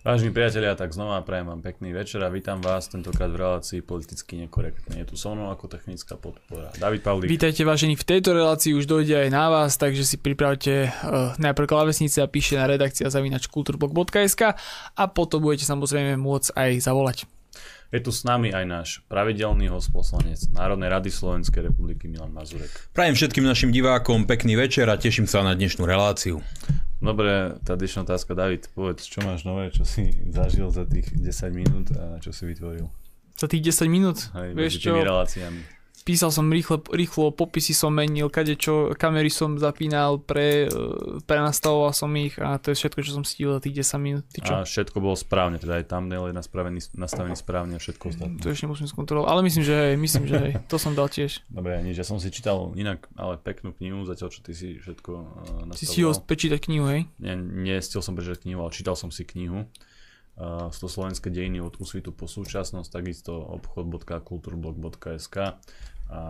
Vážení priatelia, tak znova prajem vám pekný večer a vítam vás tentokrát v relácii politicky nekorektne. Je tu so mnou ako technická podpora. David Pavlík. Vítajte vážení, v tejto relácii už dojde aj na vás, takže si pripravte uh, najprv klavesnice a píšte na redakcia zavinač kulturblog.sk a potom budete samozrejme môcť aj zavolať. Je tu s nami aj náš pravidelný host poslanec Národnej rady Slovenskej republiky Milan Mazurek. Prajem všetkým našim divákom pekný večer a teším sa na dnešnú reláciu. Dobre, tá dnešná otázka, David, povedz, čo máš nové, čo si zažil za tých 10 minút a čo si vytvoril? Za tých 10 minút? Hej, Vieš čo? reláciami písal som rýchle, rýchlo, popisy som menil, kade čo, kamery som zapínal, pre, e, prenastavoval som ich a to je všetko, čo som stihol za tých 10 minút. Ty čo? A všetko bolo správne, teda aj thumbnail je nastavený, nastavený správne a všetko ostatné. To ešte musím skontrolovať, ale myslím, že hej, myslím, že hej, to som dal tiež. Dobre, nič, ja som si čítal inak, ale peknú knihu, zatiaľ čo ty si všetko uh, nastavoval. Ty si ho prečítať knihu, hej? Nie, nie som prečítať knihu, ale čítal som si knihu uh, to slovenské dejiny od úsvitu po súčasnosť, takisto obchod.kulturblog.sk a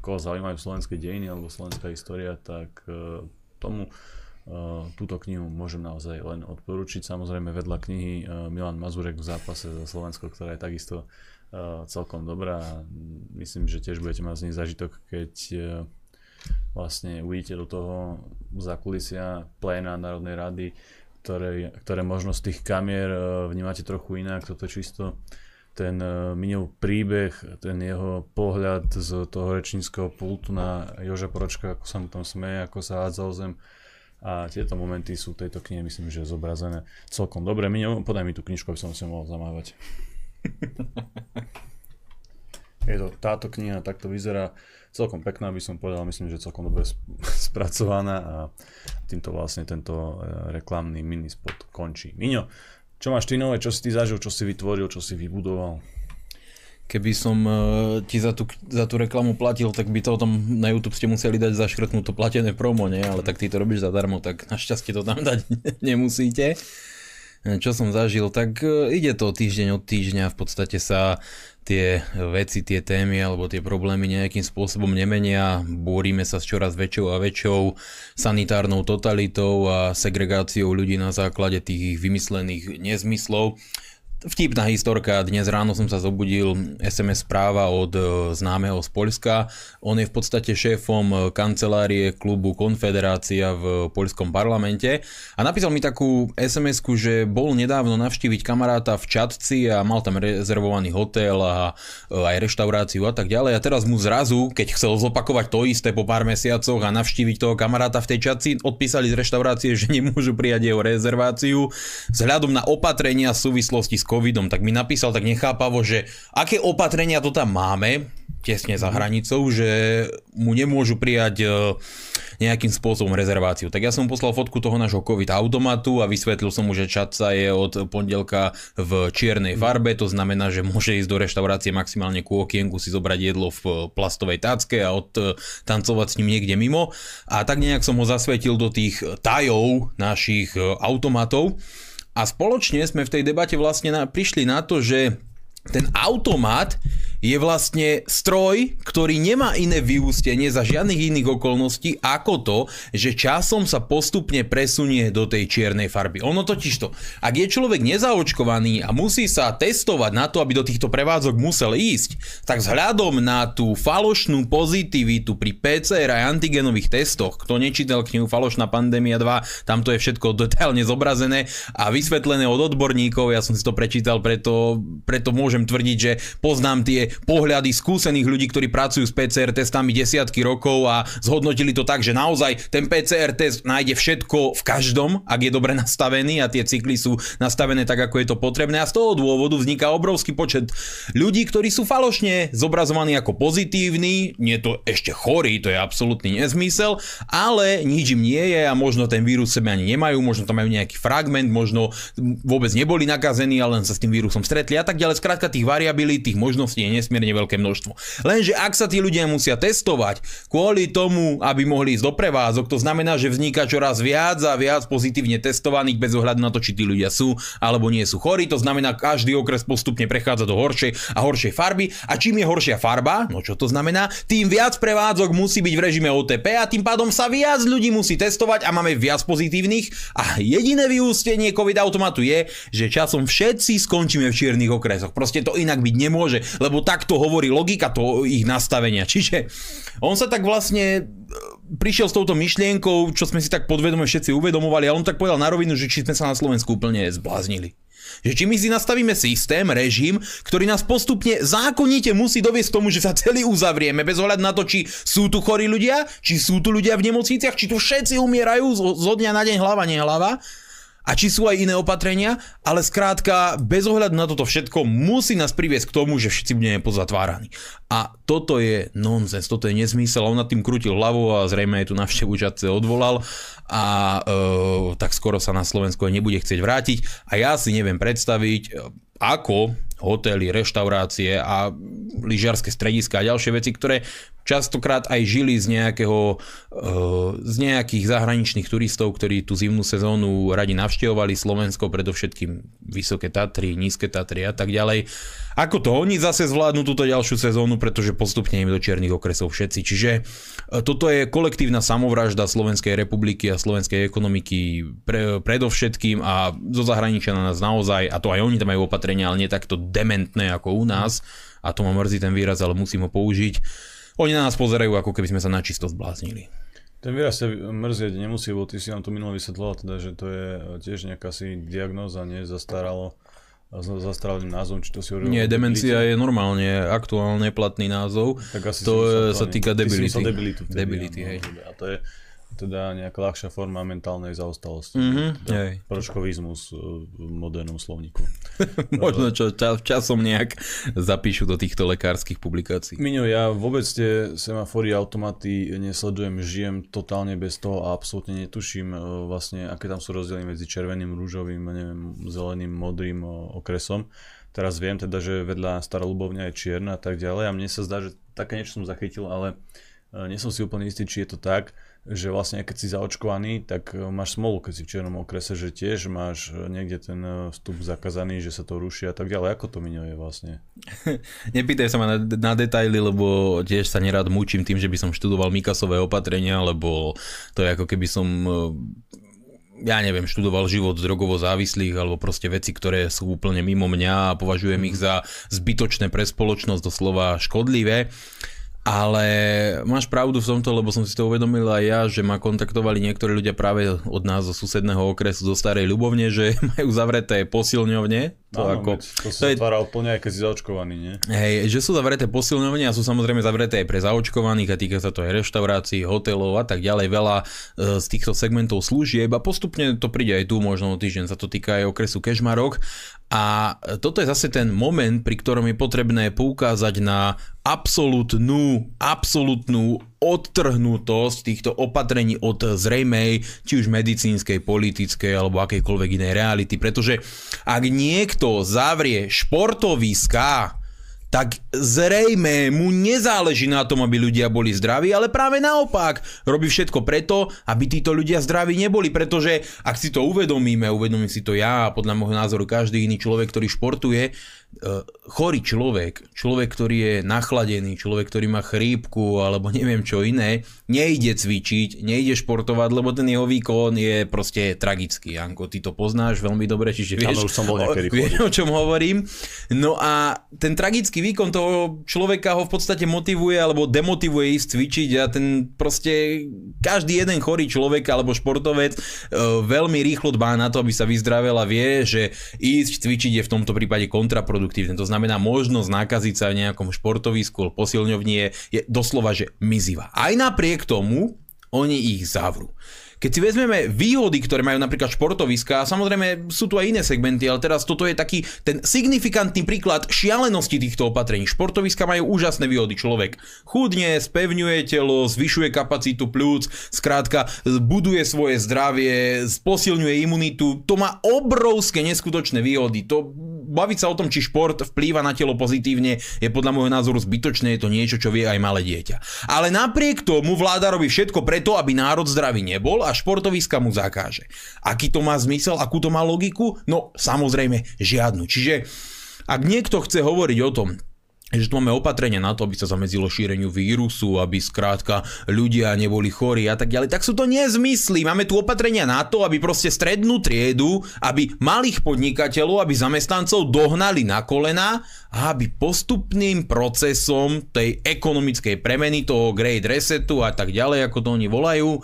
koho zaujímajú slovenské dejiny alebo slovenská história, tak uh, tomu uh, túto knihu môžem naozaj len odporučiť. Samozrejme vedľa knihy uh, Milan Mazurek v zápase za Slovensko, ktorá je takisto celkom dobrá. Myslím, že tiež budete mať z nej zažitok, keď vlastne uvidíte do toho zákulisia pléna Národnej rady, ktoré, ktoré možno z tých kamier vnímate trochu inak. Toto čisto ten uh, minul príbeh, ten jeho pohľad z toho rečníckého pultu na Joža Poročka, ako sa mu tam smeje, ako sa hádzal zem. A tieto momenty sú v tejto knihe, myslím, že zobrazené celkom dobre. Minul, podaj mi tú knižku, aby som si mohol zamávať. Je to, táto kniha takto vyzerá celkom pekná, by som povedal, myslím, že celkom dobre spracovaná a týmto vlastne tento eh, reklamný minispot končí. Miňo, čo máš ty nové, čo si ty zažil, čo si vytvoril, čo si vybudoval? Keby som uh, ti za tú, za tú reklamu platil, tak by to o tom na YouTube ste museli dať zaškrtnúť to platené promo, nie? Ale tak ty to robíš zadarmo, tak našťastie to tam dať nemusíte. Čo som zažil, tak uh, ide to týždeň od týždňa, v podstate sa tie veci, tie témy alebo tie problémy nejakým spôsobom nemenia. Búrime sa s čoraz väčšou a väčšou sanitárnou totalitou a segregáciou ľudí na základe tých vymyslených nezmyslov. Vtipná historka, dnes ráno som sa zobudil SMS správa od e, známeho z Polska. On je v podstate šéfom e, kancelárie klubu Konfederácia v poľskom parlamente a napísal mi takú sms že bol nedávno navštíviť kamaráta v Čadci a mal tam rezervovaný hotel a e, aj reštauráciu a tak ďalej. A teraz mu zrazu, keď chcel zopakovať to isté po pár mesiacoch a navštíviť toho kamaráta v tej Čadci, odpísali z reštaurácie, že nemôžu prijať jeho rezerváciu vzhľadom na opatrenia v súvislosti s covidom, tak mi napísal tak nechápavo, že aké opatrenia to tam máme, tesne za hranicou, že mu nemôžu prijať e, nejakým spôsobom rezerváciu. Tak ja som poslal fotku toho nášho COVID automatu a vysvetlil som mu, že čatca je od pondelka v čiernej farbe, to znamená, že môže ísť do reštaurácie maximálne ku okienku si zobrať jedlo v plastovej tácke a odtancovať s ním niekde mimo. A tak nejak som ho zasvetil do tých tajov našich e, automatov. A spoločne sme v tej debate vlastne na, prišli na to, že ten automat je vlastne stroj, ktorý nemá iné vyústenie za žiadnych iných okolností ako to, že časom sa postupne presunie do tej čiernej farby. Ono totiž to, ak je človek nezaočkovaný a musí sa testovať na to, aby do týchto prevádzok musel ísť, tak vzhľadom na tú falošnú pozitivitu pri PCR a antigenových testoch, kto nečítal knihu Falošná pandémia 2, tam to je všetko detailne zobrazené a vysvetlené od odborníkov, ja som si to prečítal, preto, preto môžem tvrdiť, že poznám tie pohľady skúsených ľudí, ktorí pracujú s PCR testami desiatky rokov a zhodnotili to tak, že naozaj ten PCR test nájde všetko v každom, ak je dobre nastavený a tie cykly sú nastavené tak, ako je to potrebné. A z toho dôvodu vzniká obrovský počet ľudí, ktorí sú falošne zobrazovaní ako pozitívni, nie to ešte chorí, to je absolútny nezmysel, ale nič im nie je a možno ten vírus sebe ani nemajú, možno tam majú nejaký fragment, možno vôbec neboli nakazení, ale len sa s tým vírusom stretli a tak ďalej. Skrátka tých variabilít, tých možností je nesmierne veľké množstvo. Lenže ak sa tí ľudia musia testovať kvôli tomu, aby mohli ísť do prevázok, to znamená, že vzniká čoraz viac a viac pozitívne testovaných bez ohľadu na to, či tí ľudia sú alebo nie sú chorí. To znamená, každý okres postupne prechádza do horšej a horšej farby. A čím je horšia farba, no čo to znamená, tým viac prevádzok musí byť v režime OTP a tým pádom sa viac ľudí musí testovať a máme viac pozitívnych. A jediné vyústenie COVID automatu je, že časom všetci skončíme v čiernych okresoch. Proste to inak byť nemôže, lebo takto hovorí logika toho ich nastavenia. Čiže on sa tak vlastne e, prišiel s touto myšlienkou, čo sme si tak podvedome všetci uvedomovali a on tak povedal na rovinu, že či sme sa na Slovensku úplne zbláznili. Že či my si nastavíme systém, režim, ktorý nás postupne zákonite musí doviesť k tomu, že sa celý uzavrieme, bez ohľadu na to, či sú tu chorí ľudia, či sú tu ľudia v nemocniciach, či tu všetci umierajú zo, zo dňa na deň hlava, nehlava a či sú aj iné opatrenia, ale skrátka bez ohľadu na toto všetko musí nás priviesť k tomu, že všetci budeme pozatváraní. A toto je nonsens, toto je nezmysel, on nad tým krútil hlavu a zrejme aj tu navštevu Čadce odvolal. A e, tak skoro sa na Slovensku nebude chcieť vrátiť. A ja si neviem predstaviť, ako hotely, reštaurácie a lyžiarske strediska a ďalšie veci, ktoré častokrát aj žili z nejakého, eh, z nejakých zahraničných turistov, ktorí tú zimnú sezónu radi navštevovali Slovensko, predovšetkým Vysoké Tatry, Nízke Tatry a tak ďalej. Ako to oni zase zvládnu túto ďalšiu sezónu, pretože postupne im do čiernych okresov všetci. Čiže eh, toto je kolektívna samovražda Slovenskej republiky a slovenskej ekonomiky pre, predovšetkým a zo zahraničia na nás naozaj, a to aj oni tam majú opatrenia, ale nie takto dementné ako u nás, a to ma mrzí ten výraz, ale musím ho použiť oni na nás pozerajú, ako keby sme sa načisto zbláznili. Ten výraz sa mrzieť nemusí, bo ty si nám to minulé vysvetloval, teda, že to je tiež nejaká si diagnóza, nie zastaralo zastaralým názvom, či to si hovoril? Nie, demencia je normálne aktuálne platný názov. Tak asi to sa týka debility. debilitu. Vtedy, debility, hej. A to je, teda nejaká ľahšia forma mentálnej zaostalosti. Mm-hmm, teda proškovizmus v modernom slovníku. Možno čo čas, časom nejak zapíšu do týchto lekárskych publikácií. Miňo, ja vôbec tie semafory, automaty nesledujem, žijem totálne bez toho a absolútne netuším e, vlastne, aké tam sú rozdiely medzi červeným, rúžovým, neviem, zeleným, modrým okresom. Teraz viem teda, že vedľa Stará Ľubovňa je čierna a tak ďalej a mne sa zdá, že také niečo som zachytil, ale e, nie som si úplne istý, či je to tak že vlastne keď si zaočkovaný, tak e, máš smolu, keď si v čiernom okrese, že tiež máš e, niekde ten e, vstup zakazaný, že sa to ruší a tak ďalej. Ako to minuje vlastne? Nepýtaj sa ma na, na detaily, lebo tiež sa nerád mučím tým, že by som študoval Mikasové opatrenia, lebo to je ako keby som ja neviem, študoval život drogovo závislých alebo proste veci, ktoré sú úplne mimo mňa a považujem ich za zbytočné pre spoločnosť, doslova škodlivé. Ale máš pravdu v tomto, lebo som si to uvedomil aj ja, že ma kontaktovali niektorí ľudia práve od nás zo susedného okresu, zo Starej Ľubovne, že majú zavreté posilňovne. To, Áno, ako, to sa je, úplne aj keď si zaočkovaný, nie? Hej, že sú zavreté posilňovne a sú samozrejme zavreté aj pre zaočkovaných a týka sa to aj reštaurácií, hotelov a tak ďalej. Veľa e, z týchto segmentov služieb a postupne to príde aj tu, možno týždeň sa to týka aj okresu Kešmarok a toto je zase ten moment, pri ktorom je potrebné poukázať na absolútnu, absolútnu odtrhnutosť týchto opatrení od zrejmej, či už medicínskej, politickej alebo akejkoľvek inej reality. Pretože ak niekto zavrie športoviská, tak zrejme mu nezáleží na tom, aby ľudia boli zdraví, ale práve naopak robí všetko preto, aby títo ľudia zdraví neboli, pretože ak si to uvedomíme, uvedomím si to ja a podľa môjho názoru každý iný človek, ktorý športuje, chorý človek, človek, ktorý je nachladený, človek, ktorý má chrípku alebo neviem čo iné, nejde cvičiť, nejde športovať, lebo ten jeho výkon je proste tragický. Janko, ty to poznáš veľmi dobre, čiže vieš, už som bol o, vieš o čom hovorím. No a ten tragický výkon toho človeka ho v podstate motivuje alebo demotivuje ísť cvičiť a ten proste každý jeden chorý človek alebo športovec e, veľmi rýchlo dbá na to, aby sa vyzdravel a vie, že ísť cvičiť je v tomto prípade kontraproduktívne produktívne. To znamená, možnosť nakaziť sa v nejakom športovisku, posilňovni je, je doslova, že mizivá. Aj napriek tomu oni ich zavrú. Keď si vezmeme výhody, ktoré majú napríklad športoviska, samozrejme sú tu aj iné segmenty, ale teraz toto je taký ten signifikantný príklad šialenosti týchto opatrení. Športoviska majú úžasné výhody. Človek chudne, spevňuje telo, zvyšuje kapacitu plúc, skrátka buduje svoje zdravie, posilňuje imunitu. To má obrovské neskutočné výhody. To baviť sa o tom, či šport vplýva na telo pozitívne, je podľa môjho názoru zbytočné, je to niečo, čo vie aj malé dieťa. Ale napriek tomu vláda robí všetko preto, aby národ zdravý nebol a športoviska mu zakáže. Aký to má zmysel, akú to má logiku? No samozrejme žiadnu. Čiže ak niekto chce hovoriť o tom, že tu máme opatrenia na to, aby sa zamedzilo šíreniu vírusu, aby skrátka ľudia neboli chorí a tak ďalej, tak sú to nezmysly. Máme tu opatrenia na to, aby proste strednú triedu, aby malých podnikateľov, aby zamestnancov dohnali na kolena a aby postupným procesom tej ekonomickej premeny, toho great resetu a tak ďalej, ako to oni volajú,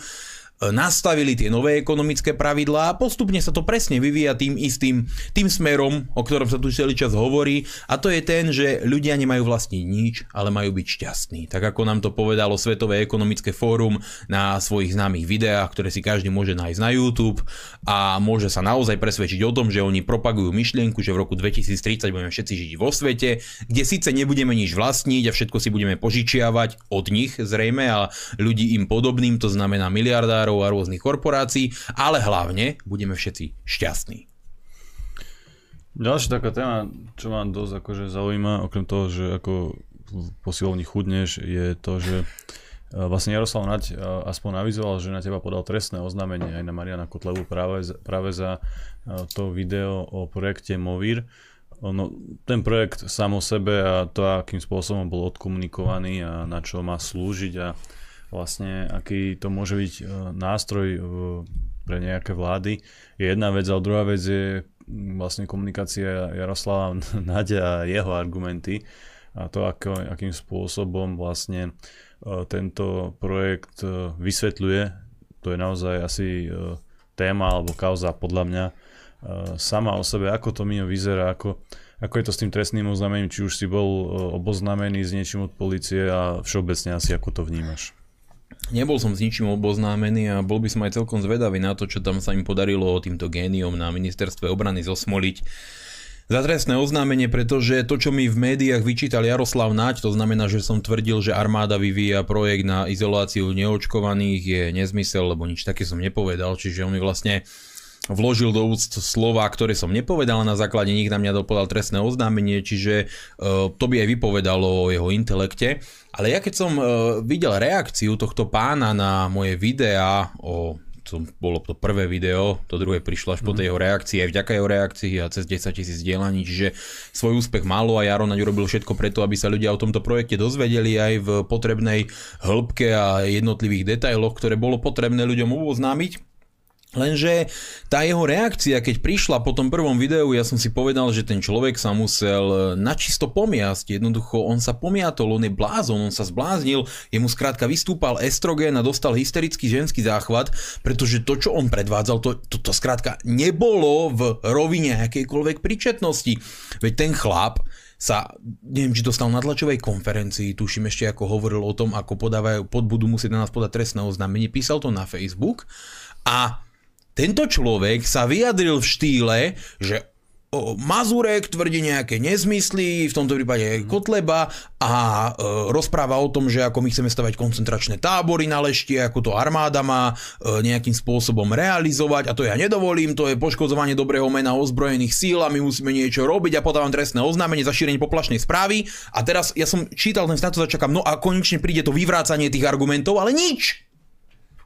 nastavili tie nové ekonomické pravidlá a postupne sa to presne vyvíja tým istým tým smerom, o ktorom sa tu celý čas hovorí a to je ten, že ľudia nemajú vlastniť nič, ale majú byť šťastní. Tak ako nám to povedalo Svetové ekonomické fórum na svojich známych videách, ktoré si každý môže nájsť na YouTube a môže sa naozaj presvedčiť o tom, že oni propagujú myšlienku, že v roku 2030 budeme všetci žiť vo svete, kde síce nebudeme nič vlastniť a všetko si budeme požičiavať od nich zrejme a ľudí im podobným, to znamená miliardárov a rôznych korporácií, ale hlavne budeme všetci šťastní. Ďalšia taká téma, čo ma dosť akože zaujíma, okrem toho, že ako posilovni chudneš, je to, že e, vlastne Jaroslav Naď e, aspoň avizoval, že na teba podal trestné oznámenie aj na Mariana Kotlevu práve, práve za to video o projekte Movir. No, ten projekt sám o sebe a to, akým spôsobom bol odkomunikovaný a na čo má slúžiť a vlastne aký to môže byť e, nástroj e, pre nejaké vlády je jedna vec, ale druhá vec je vlastne komunikácia Jaroslava Nadia a jeho argumenty a to, ako, akým spôsobom vlastne e, tento projekt vysvetľuje, to je naozaj asi téma alebo kauza podľa mňa sama o sebe, ako to mimo vyzerá, ako, ako je to s tým trestným oznámením, či už si bol oboznámený s niečím od policie a všeobecne asi ako to vnímaš. Nebol som s ničím oboznámený a bol by som aj celkom zvedavý na to, čo tam sa im podarilo týmto géniom na ministerstve obrany zosmoliť. Za trestné oznámenie, pretože to, čo mi v médiách vyčítal Jaroslav Naď, to znamená, že som tvrdil, že armáda vyvíja projekt na izoláciu neočkovaných, je nezmysel, lebo nič také som nepovedal, čiže on mi vlastne vložil do úst slova, ktoré som nepovedal na základe nich na mňa dopodal trestné oznámenie, čiže uh, to by aj vypovedalo o jeho intelekte. Ale ja keď som uh, videl reakciu tohto pána na moje videá o to bolo to prvé video, to druhé prišlo až po tej jeho reakcii, aj vďaka jeho reakcii a cez 10 tisíc dielaní, čiže svoj úspech malo a Jaro naň urobil všetko preto, aby sa ľudia o tomto projekte dozvedeli aj v potrebnej hĺbke a jednotlivých detailoch, ktoré bolo potrebné ľuďom oboznámiť. Lenže tá jeho reakcia, keď prišla po tom prvom videu, ja som si povedal, že ten človek sa musel e, načisto pomiasť. Jednoducho, on sa pomiatol, on je blázon, on sa zbláznil, jemu skrátka vystúpal estrogen a dostal hysterický ženský záchvat, pretože to, čo on predvádzal, to, to, to skrátka nebolo v rovine akejkoľvek príčetnosti. Veď ten chlap sa, neviem, či dostal na tlačovej konferencii, tuším ešte ako hovoril o tom, ako podávajú, pod budú musieť na nás podať trestné oznámenie, písal to na Facebook a tento človek sa vyjadril v štýle, že Mazurek tvrdí nejaké nezmysly, v tomto prípade Kotleba a e, rozpráva o tom, že ako my chceme stavať koncentračné tábory na leštie, ako to armáda má e, nejakým spôsobom realizovať a to ja nedovolím, to je poškodzovanie dobrého mena ozbrojených síl a my musíme niečo robiť a podávam trestné oznámenie za šírenie poplašnej správy a teraz ja som čítal ten status a čakám, no a konečne príde to vyvrácanie tých argumentov, ale nič.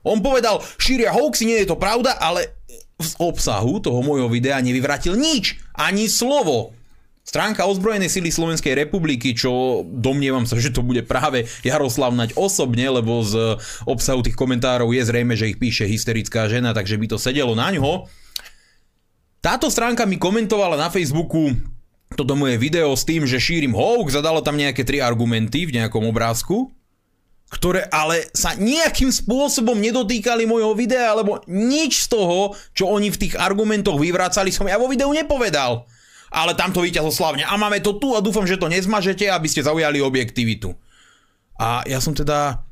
On povedal, šíria hoaxy, nie je to pravda, ale z obsahu toho môjho videa nevyvratil nič, ani slovo. Stránka ozbrojenej sily Slovenskej republiky, čo domnievam sa, že to bude práve Jaroslav Nať osobne, lebo z obsahu tých komentárov je zrejme, že ich píše hysterická žena, takže by to sedelo na ňo. Táto stránka mi komentovala na Facebooku toto moje video s tým, že šírim hoax a dala tam nejaké tri argumenty v nejakom obrázku ktoré ale sa nejakým spôsobom nedotýkali môjho videa, lebo nič z toho, čo oni v tých argumentoch vyvracali, som ja vo videu nepovedal. Ale tam to víťazlo slavne. A máme to tu a dúfam, že to nezmažete, aby ste zaujali objektivitu. A ja som teda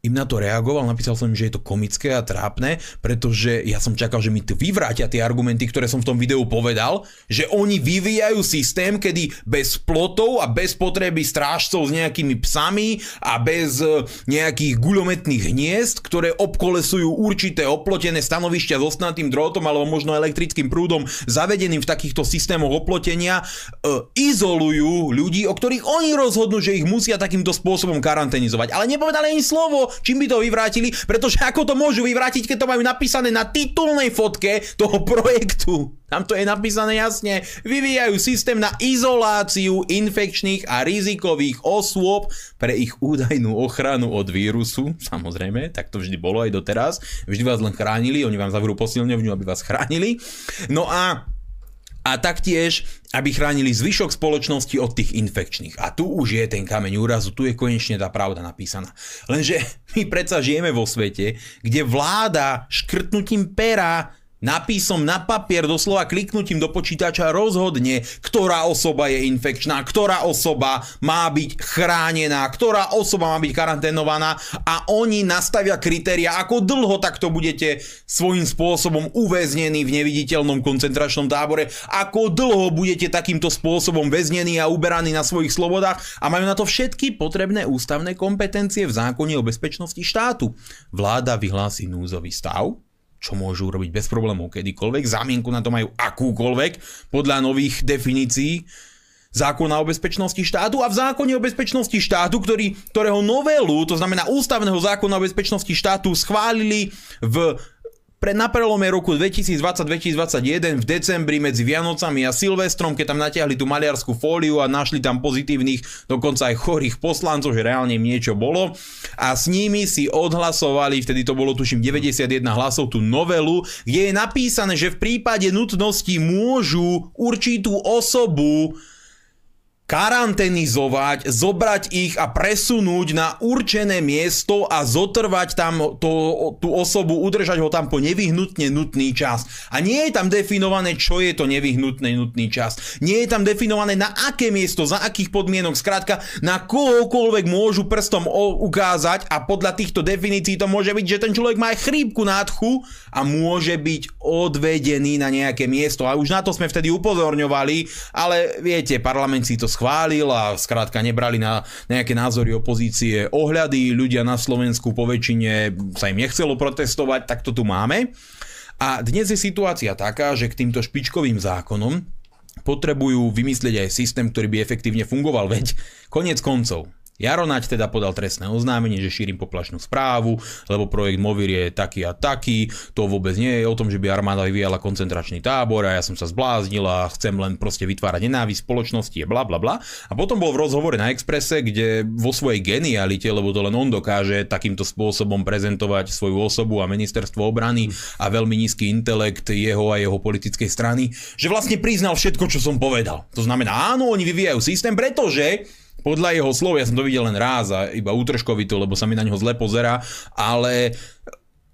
im na to reagoval, napísal som im, že je to komické a trápne, pretože ja som čakal, že mi tu vyvrátia tie argumenty, ktoré som v tom videu povedal, že oni vyvíjajú systém, kedy bez plotov a bez potreby strážcov s nejakými psami a bez e, nejakých guľometných hniezd, ktoré obkolesujú určité oplotené stanovišťa s ostnatým drôtom alebo možno elektrickým prúdom zavedeným v takýchto systémoch oplotenia, e, izolujú ľudí, o ktorých oni rozhodnú, že ich musia takýmto spôsobom karanténizovať. Ale nepovedali ani slovo čím by to vyvrátili, pretože ako to môžu vyvrátiť, keď to majú napísané na titulnej fotke toho projektu. Tam to je napísané jasne. Vyvíjajú systém na izoláciu infekčných a rizikových osôb pre ich údajnú ochranu od vírusu. Samozrejme, tak to vždy bolo aj doteraz. Vždy vás len chránili, oni vám zavrú posilňovňu, aby vás chránili. No a a taktiež, aby chránili zvyšok spoločnosti od tých infekčných. A tu už je ten kameň úrazu, tu je konečne tá pravda napísaná. Lenže my predsa žijeme vo svete, kde vláda škrtnutím pera Napísom na papier, doslova kliknutím do počítača rozhodne, ktorá osoba je infekčná, ktorá osoba má byť chránená, ktorá osoba má byť karanténovaná a oni nastavia kritéria, ako dlho takto budete svojím spôsobom uväznení v neviditeľnom koncentračnom tábore, ako dlho budete takýmto spôsobom väznení a uberaní na svojich slobodách a majú na to všetky potrebné ústavné kompetencie v zákone o bezpečnosti štátu. Vláda vyhlási núzový stav, čo môžu robiť bez problémov kedykoľvek. Zámienku na to majú akúkoľvek podľa nových definícií zákona o bezpečnosti štátu a v zákone o bezpečnosti štátu, ktorý, ktorého novelu, to znamená ústavného zákona o bezpečnosti štátu schválili v pre, na prelome roku 2020-2021 v decembri medzi Vianocami a Silvestrom, keď tam natiahli tú maliarskú fóliu a našli tam pozitívnych, dokonca aj chorých poslancov, že reálne im niečo bolo. A s nimi si odhlasovali, vtedy to bolo tuším 91 hlasov, tú novelu, kde je napísané, že v prípade nutnosti môžu určitú osobu karanténizovať, zobrať ich a presunúť na určené miesto a zotrvať tam to, tú osobu, udržať ho tam po nevyhnutne nutný čas. A nie je tam definované, čo je to nevyhnutný nutný čas. Nie je tam definované, na aké miesto, za akých podmienok. Skrátka, na kohokoľvek môžu prstom ukázať a podľa týchto definícií to môže byť, že ten človek má aj chrípku nádchu a môže byť odvedený na nejaké miesto. A už na to sme vtedy upozorňovali, ale viete, parlament si to schválil a skrátka nebrali na nejaké názory opozície ohľady. Ľudia na Slovensku po väčšine sa im nechcelo protestovať, tak to tu máme. A dnes je situácia taká, že k týmto špičkovým zákonom potrebujú vymyslieť aj systém, ktorý by efektívne fungoval, veď konec koncov Jaro Naď teda podal trestné oznámenie, že šírim poplašnú správu, lebo projekt Movir je taký a taký, to vôbec nie je o tom, že by armáda vyvíjala koncentračný tábor a ja som sa zbláznil a chcem len proste vytvárať nenávisť spoločnosti, bla bla bla. A potom bol v rozhovore na Exprese, kde vo svojej genialite, lebo to len on dokáže takýmto spôsobom prezentovať svoju osobu a ministerstvo obrany a veľmi nízky intelekt jeho a jeho politickej strany, že vlastne priznal všetko, čo som povedal. To znamená, áno, oni vyvíjajú systém, pretože podľa jeho slov, ja som to videl len raz a iba útržkovito, lebo sa mi na neho zle pozera, ale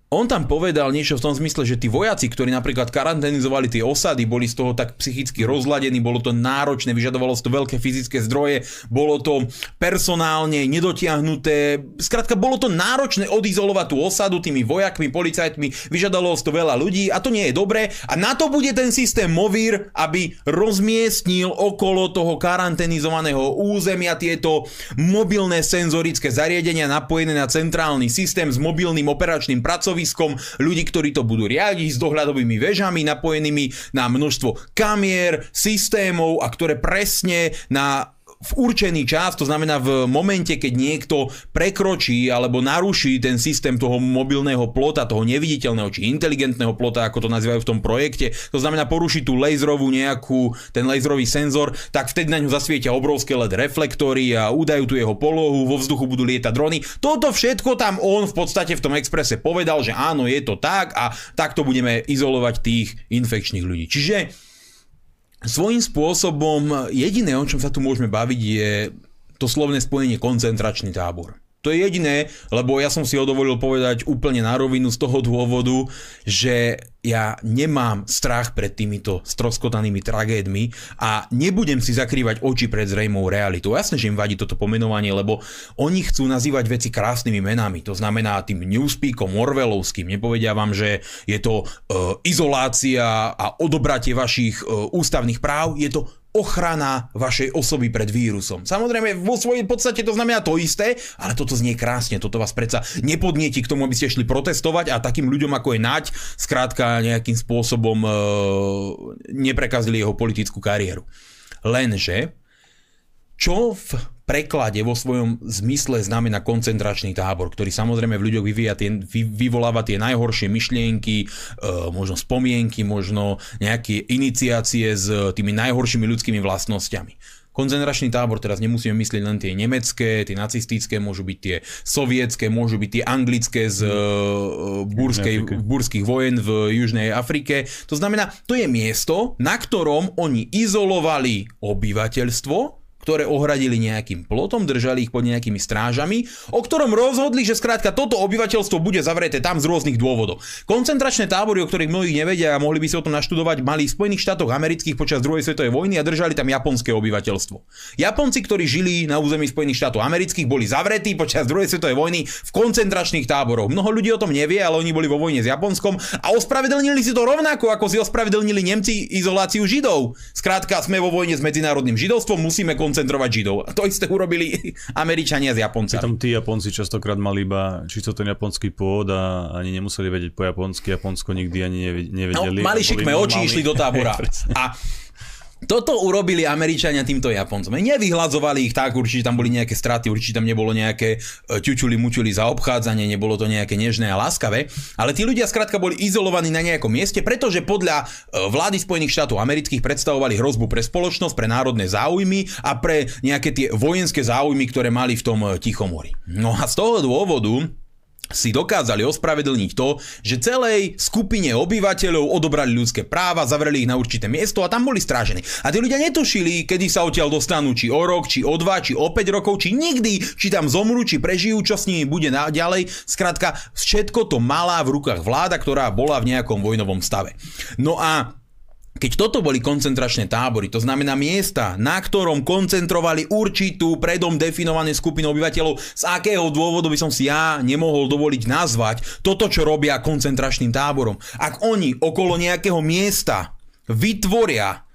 on tam povedal niečo v tom zmysle, že tí vojaci, ktorí napríklad karanténizovali tie osady, boli z toho tak psychicky rozladení, bolo to náročné, vyžadovalo to veľké fyzické zdroje, bolo to personálne nedotiahnuté, skrátka bolo to náročné odizolovať tú osadu tými vojakmi, policajtmi, vyžadovalo to veľa ľudí a to nie je dobré. A na to bude ten systém Movir, aby rozmiestnil okolo toho karanténizovaného územia tieto mobilné senzorické zariadenia napojené na centrálny systém s mobilným operačným pracovníkom pracoviskom, ľudí, ktorí to budú riadiť s dohľadovými väžami napojenými na množstvo kamier, systémov a ktoré presne na v určený čas, to znamená v momente, keď niekto prekročí alebo naruší ten systém toho mobilného plota, toho neviditeľného či inteligentného plota, ako to nazývajú v tom projekte, to znamená poruší tú laserovú nejakú, ten laserový senzor, tak vtedy na ňu zasvietia obrovské LED reflektory a údajú tu jeho polohu, vo vzduchu budú lietať drony. Toto všetko tam on v podstate v tom exprese povedal, že áno, je to tak a takto budeme izolovať tých infekčných ľudí. Čiže svojím spôsobom jediné, o čom sa tu môžeme baviť, je to slovné spojenie koncentračný tábor. To je jediné, lebo ja som si ho dovolil povedať úplne na rovinu z toho dôvodu, že ja nemám strach pred týmito stroskotanými tragédmi a nebudem si zakrývať oči pred zrejmou realitou. Jasne, že im vadí toto pomenovanie, lebo oni chcú nazývať veci krásnymi menami. To znamená tým newspeakom Orwellovským. Nepovedia vám, že je to uh, izolácia a odobratie vašich uh, ústavných práv. Je to ochrana vašej osoby pred vírusom. Samozrejme, vo svojej podstate to znamená to isté, ale toto znie krásne, toto vás predsa nepodnieti k tomu, aby ste šli protestovať a takým ľuďom ako je Naď, skrátka nejakým spôsobom e, neprekazili jeho politickú kariéru. Lenže, čo v preklade vo svojom zmysle znamená koncentračný tábor, ktorý samozrejme v ľuďoch vyvíja tie, vy, vyvoláva tie najhoršie myšlienky, e, možno spomienky, možno nejaké iniciácie s tými najhoršími ľudskými vlastnosťami. Koncentračný tábor teraz nemusíme myslieť len tie nemecké, tie nacistické, môžu byť tie sovietské, môžu byť tie anglické z uh, burskej, burských vojen v Južnej Afrike. To znamená, to je miesto, na ktorom oni izolovali obyvateľstvo, ktoré ohradili nejakým plotom, držali ich pod nejakými strážami, o ktorom rozhodli, že skrátka toto obyvateľstvo bude zavreté tam z rôznych dôvodov. Koncentračné tábory, o ktorých mnohí nevedia a mohli by si o tom naštudovať, mali v Spojených štátoch amerických počas druhej svetovej vojny a držali tam japonské obyvateľstvo. Japonci, ktorí žili na území Spojených štátov amerických, boli zavretí počas druhej svetovej vojny v koncentračných táboroch. Mnoho ľudí o tom nevie, ale oni boli vo vojne s Japonskom a ospravedlnili si to rovnako, ako si ospravedlnili Nemci izoláciu Židov. Skrátka, sme vo vojne s medzinárodným židovstvom, musíme koncentrovať Židov. A to isté urobili Američania s Japoncami. Pritom tí Japonci častokrát mali iba čisto ten japonský pôd a ani nemuseli vedieť po japonsky. Japonsko nikdy ani nevedeli. No, mali šikme oči, išli do tábora. a toto urobili Američania týmto Japoncom. Nevyhľadzovali ich tak, určite tam boli nejaké straty, určite tam nebolo nejaké e, ťučuli mučuli za obchádzanie, nebolo to nejaké nežné a láskavé, ale tí ľudia skrátka boli izolovaní na nejakom mieste, pretože podľa e, vlády Spojených štátov amerických predstavovali hrozbu pre spoločnosť, pre národné záujmy a pre nejaké tie vojenské záujmy, ktoré mali v tom e, Tichomori. No a z toho dôvodu si dokázali ospravedlniť to, že celej skupine obyvateľov odobrali ľudské práva, zavreli ich na určité miesto a tam boli strážení. A tí ľudia netušili, kedy sa odtiaľ dostanú, či o rok, či o dva, či o 5 rokov, či nikdy, či tam zomrú, či prežijú, čo s nimi bude ďalej. Skrátka, všetko to malá v rukách vláda, ktorá bola v nejakom vojnovom stave. No a keď toto boli koncentračné tábory, to znamená miesta, na ktorom koncentrovali určitú predom definovanú skupinu obyvateľov, z akého dôvodu by som si ja nemohol dovoliť nazvať toto, čo robia koncentračným táborom. Ak oni okolo nejakého miesta vytvoria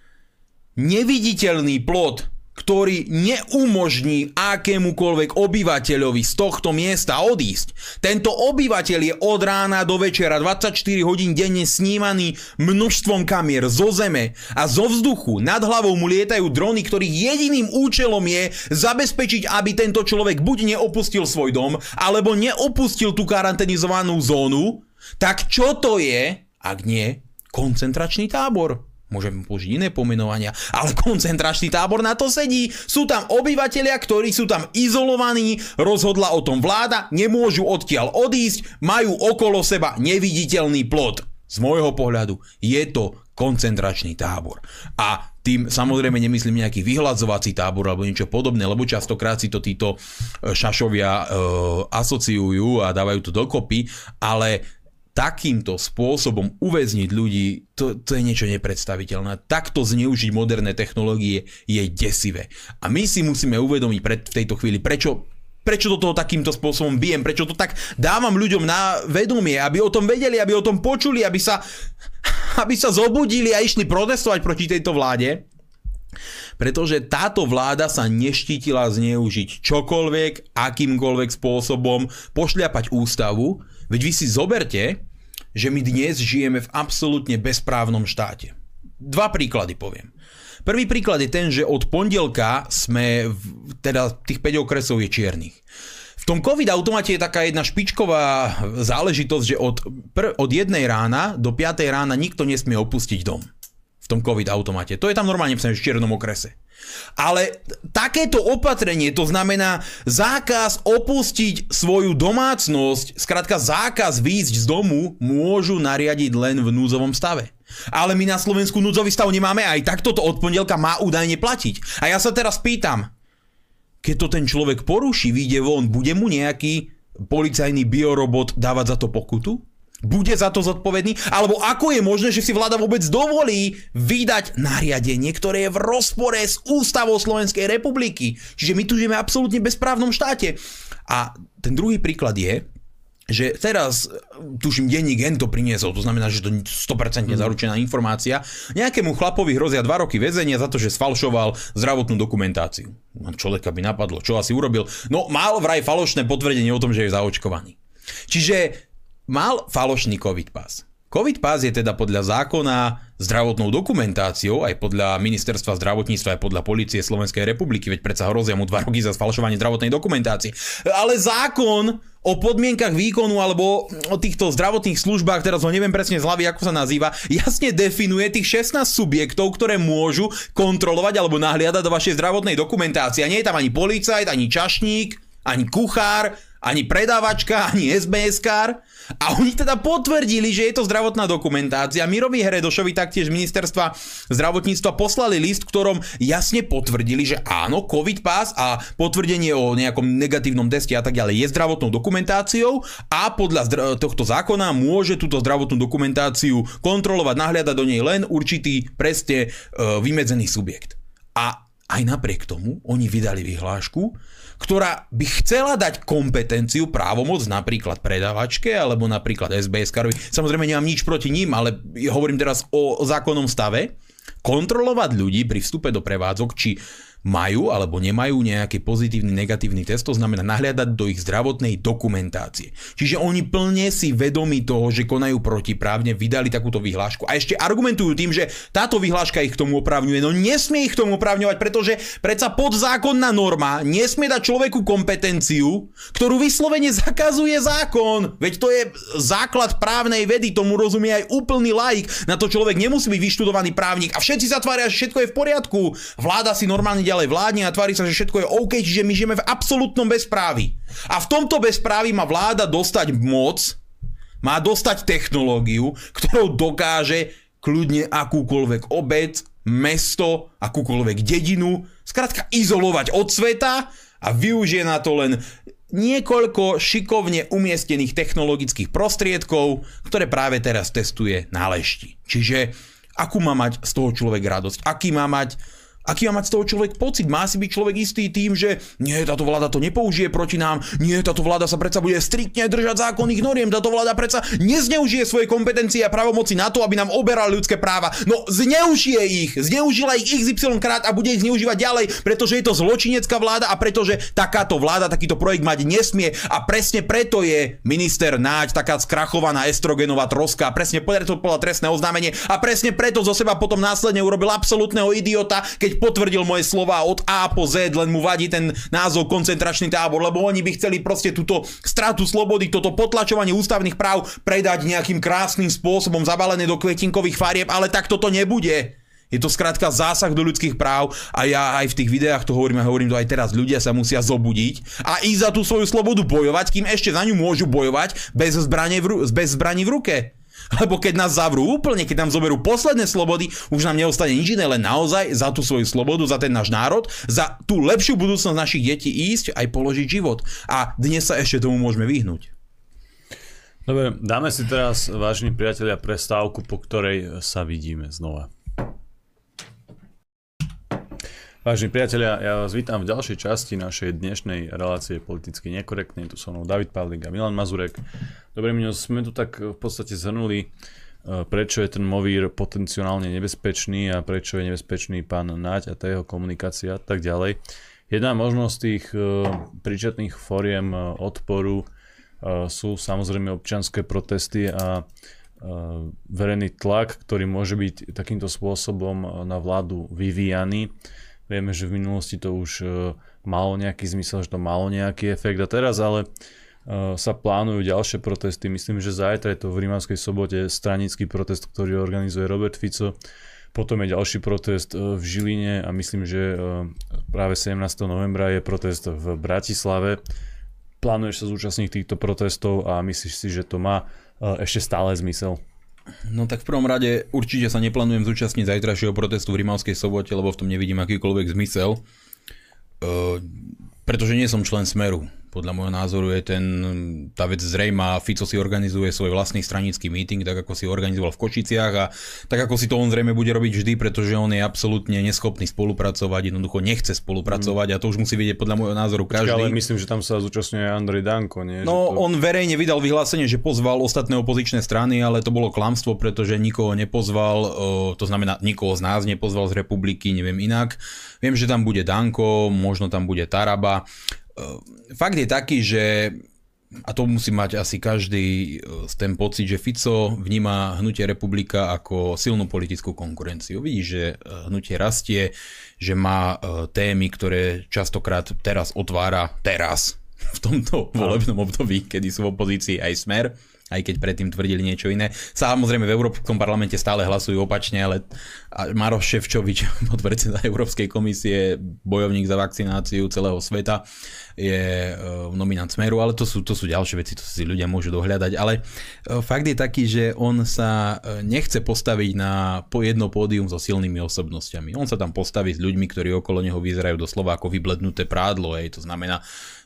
neviditeľný plot, ktorý neumožní akémukoľvek obyvateľovi z tohto miesta odísť. Tento obyvateľ je od rána do večera 24 hodín denne snímaný množstvom kamier zo zeme a zo vzduchu. Nad hlavou mu lietajú drony, ktorých jediným účelom je zabezpečiť, aby tento človek buď neopustil svoj dom, alebo neopustil tú karanténizovanú zónu. Tak čo to je, ak nie koncentračný tábor? Môžeme použiť iné pomenovania, ale koncentračný tábor na to sedí. Sú tam obyvateľia, ktorí sú tam izolovaní, rozhodla o tom vláda, nemôžu odtiaľ odísť, majú okolo seba neviditeľný plot. Z môjho pohľadu je to koncentračný tábor. A tým samozrejme nemyslím nejaký vyhľadzovací tábor alebo niečo podobné, lebo častokrát si to títo e, šašovia e, asociujú a dávajú to dokopy, ale takýmto spôsobom uväzniť ľudí, to, to je niečo nepredstaviteľné. Takto zneužiť moderné technológie je desivé. A my si musíme uvedomiť pred, v tejto chvíli, prečo prečo do toho takýmto spôsobom bijem, prečo to tak dávam ľuďom na vedomie, aby o tom vedeli, aby o tom počuli, aby sa, aby sa zobudili a išli protestovať proti tejto vláde. Pretože táto vláda sa neštítila zneužiť čokoľvek, akýmkoľvek spôsobom, pošľapať ústavu, Veď vy si zoberte, že my dnes žijeme v absolútne bezprávnom štáte. Dva príklady poviem. Prvý príklad je ten, že od pondelka sme, v, teda tých 5 okresov je čiernych. V tom COVID automate je taká jedna špičková záležitosť, že od, pr- od jednej rána do 5 rána nikto nesmie opustiť dom. Tom COVID automate. To je tam normálne v čiernom okrese. Ale takéto opatrenie, to znamená zákaz opustiť svoju domácnosť, skrátka zákaz výjsť z domu, môžu nariadiť len v núzovom stave. Ale my na Slovensku núdzový stav nemáme aj tak toto od pondelka má údajne platiť. A ja sa teraz pýtam, keď to ten človek poruší, vyjde von, bude mu nejaký policajný biorobot dávať za to pokutu? Bude za to zodpovedný? Alebo ako je možné, že si vláda vôbec dovolí vydať nariadenie, ktoré je v rozpore s ústavou Slovenskej republiky? Čiže my tu žijeme absolútne bezprávnom štáte. A ten druhý príklad je, že teraz, tuším, denník Gen to priniesol, to znamená, že to 100% zaručená informácia, nejakému chlapovi hrozia 2 roky väzenia za to, že sfalšoval zdravotnú dokumentáciu. Človeka by napadlo, čo asi urobil. No, mal vraj falošné potvrdenie o tom, že je zaočkovaný. Čiže mal falošný COVID pas. COVID pás je teda podľa zákona zdravotnou dokumentáciou, aj podľa ministerstva zdravotníctva, aj podľa policie Slovenskej republiky, veď predsa hrozia mu dva roky za sfalšovanie zdravotnej dokumentácie. Ale zákon o podmienkach výkonu alebo o týchto zdravotných službách, teraz ho neviem presne z hlavy, ako sa nazýva, jasne definuje tých 16 subjektov, ktoré môžu kontrolovať alebo nahliadať do vašej zdravotnej dokumentácie. A nie je tam ani policajt, ani čašník, ani kuchár, ani predávačka, ani SBS-kár. A oni teda potvrdili, že je to zdravotná dokumentácia. Mirovi Heredošovi taktiež ministerstva zdravotníctva poslali list, v ktorom jasne potvrdili, že áno, COVID pás a potvrdenie o nejakom negatívnom teste a tak ďalej je zdravotnou dokumentáciou a podľa zdra- tohto zákona môže túto zdravotnú dokumentáciu kontrolovať, nahliadať do nej len určitý presne e, vymedzený subjekt. A aj napriek tomu oni vydali vyhlášku, ktorá by chcela dať kompetenciu, právomoc napríklad predávačke alebo napríklad SBS karovi. Samozrejme nemám nič proti ním, ale hovorím teraz o zákonnom stave. Kontrolovať ľudí pri vstupe do prevádzok, či majú alebo nemajú nejaký pozitívny, negatívny test, to znamená nahliadať do ich zdravotnej dokumentácie. Čiže oni plne si vedomi toho, že konajú protiprávne, vydali takúto vyhlášku a ešte argumentujú tým, že táto vyhláška ich k tomu opravňuje. No nesmie ich k tomu opravňovať, pretože predsa podzákonná norma nesmie dať človeku kompetenciu, ktorú vyslovene zakazuje zákon. Veď to je základ právnej vedy, tomu rozumie aj úplný laik. Na to človek nemusí byť vyštudovaný právnik a všetci sa tvária, že všetko je v poriadku. Vláda si normálne ďalej vládne a tvári sa, že všetko je OK, čiže my žijeme v absolútnom bezprávi. A v tomto bezprávi má vláda dostať moc, má dostať technológiu, ktorou dokáže kľudne akúkoľvek obec, mesto, akúkoľvek dedinu, skrátka izolovať od sveta a využije na to len niekoľko šikovne umiestnených technologických prostriedkov, ktoré práve teraz testuje na lešti. Čiže akú má mať z toho človek radosť, aký má mať Aký má mať z toho človek pocit? Má si byť človek istý tým, že nie, táto vláda to nepoužije proti nám, nie, táto vláda sa predsa bude striktne držať zákonných noriem, táto vláda predsa nezneužije svoje kompetencie a pravomoci na to, aby nám oberali ľudské práva. No, zneužije ich, zneužila ich XY krát a bude ich zneužívať ďalej, pretože je to zločinecká vláda a pretože takáto vláda takýto projekt mať nesmie a presne preto je minister Náď taká skrachovaná estrogenová troska, presne preto podľa trestné oznámenie a presne preto zo seba potom následne urobil absolútneho idiota, keď keď potvrdil moje slova od A po Z, len mu vadí ten názov koncentračný tábor, lebo oni by chceli proste túto stratu slobody, toto potlačovanie ústavných práv predať nejakým krásnym spôsobom zabalené do kvetinkových farieb, ale tak toto nebude. Je to skrátka zásah do ľudských práv a ja aj v tých videách to hovorím a hovorím to aj teraz. Ľudia sa musia zobudiť a ísť za tú svoju slobodu bojovať, kým ešte za ňu môžu bojovať bez, zbrane v, bez zbraní v ruke. Lebo keď nás zavrú úplne, keď nám zoberú posledné slobody, už nám neostane nič iné, len naozaj za tú svoju slobodu, za ten náš národ, za tú lepšiu budúcnosť našich detí ísť aj položiť život. A dnes sa ešte tomu môžeme vyhnúť. Dobre, dáme si teraz, vážni priatelia, prestávku, po ktorej sa vidíme znova. Vážení priatelia, ja vás vítam v ďalšej časti našej dnešnej relácie politicky nekorektnej. Tu som David Pavlik a Milan Mazurek. Dobre, my sme tu tak v podstate zhrnuli, e, prečo je ten movír potenciálne nebezpečný a prečo je nebezpečný pán Naď a tá jeho komunikácia a tak ďalej. Jedna možnosť tých e, príčetných fóriem e, odporu sú samozrejme občianské protesty a verejný tlak, ktorý môže byť takýmto spôsobom na vládu vyvíjaný. Vieme, že v minulosti to už uh, malo nejaký zmysel, že to malo nejaký efekt a teraz ale uh, sa plánujú ďalšie protesty. Myslím, že zajtra je to v Rímavskej sobote stranický protest, ktorý organizuje Robert Fico. Potom je ďalší protest uh, v Žiline a myslím, že práve 17. novembra je protest v Bratislave. Plánuješ sa zúčastniť týchto protestov a myslíš si, že to má ešte stále zmysel? No tak v prvom rade určite sa neplánujem zúčastniť zajtrajšieho protestu v Rimavskej sobote, lebo v tom nevidím akýkoľvek zmysel. Uh, Pretože nie som člen Smeru. Podľa môjho názoru je ten, tá vec zrejma. Fico si organizuje svoj vlastný stranický meeting, tak ako si organizoval v Košiciach a tak ako si to on zrejme bude robiť vždy, pretože on je absolútne neschopný spolupracovať, jednoducho nechce spolupracovať mm. a to už musí vidieť podľa môjho názoru každý. Počkej, ale myslím, že tam sa zúčastňuje Andrej Danko, nie? No, že to... on verejne vydal vyhlásenie, že pozval ostatné opozičné strany, ale to bolo klamstvo, pretože nikoho nepozval, to znamená nikoho z nás nepozval z republiky, neviem inak. Viem, že tam bude Danko, možno tam bude Taraba. Ehm, fakt je taký, že a to musí mať asi každý e, ten pocit, že Fico vníma hnutie republika ako silnú politickú konkurenciu. Vidí, že e, hnutie rastie, že má e, témy, ktoré častokrát teraz otvára teraz v tomto volebnom období, kedy sú v opozícii aj smer aj keď predtým tvrdili niečo iné. Samozrejme v Európskom parlamente stále hlasujú opačne, ale Maroš Ševčovič, podpredseda Európskej komisie, bojovník za vakcináciu celého sveta, je e, nominant Smeru, ale to sú, to sú ďalšie veci, to si ľudia môžu dohľadať. Ale e, fakt je taký, že on sa e, nechce postaviť na jedno pódium so silnými osobnostiami. On sa tam postaví s ľuďmi, ktorí okolo neho vyzerajú doslova ako vyblednuté prádlo. Hej. To znamená,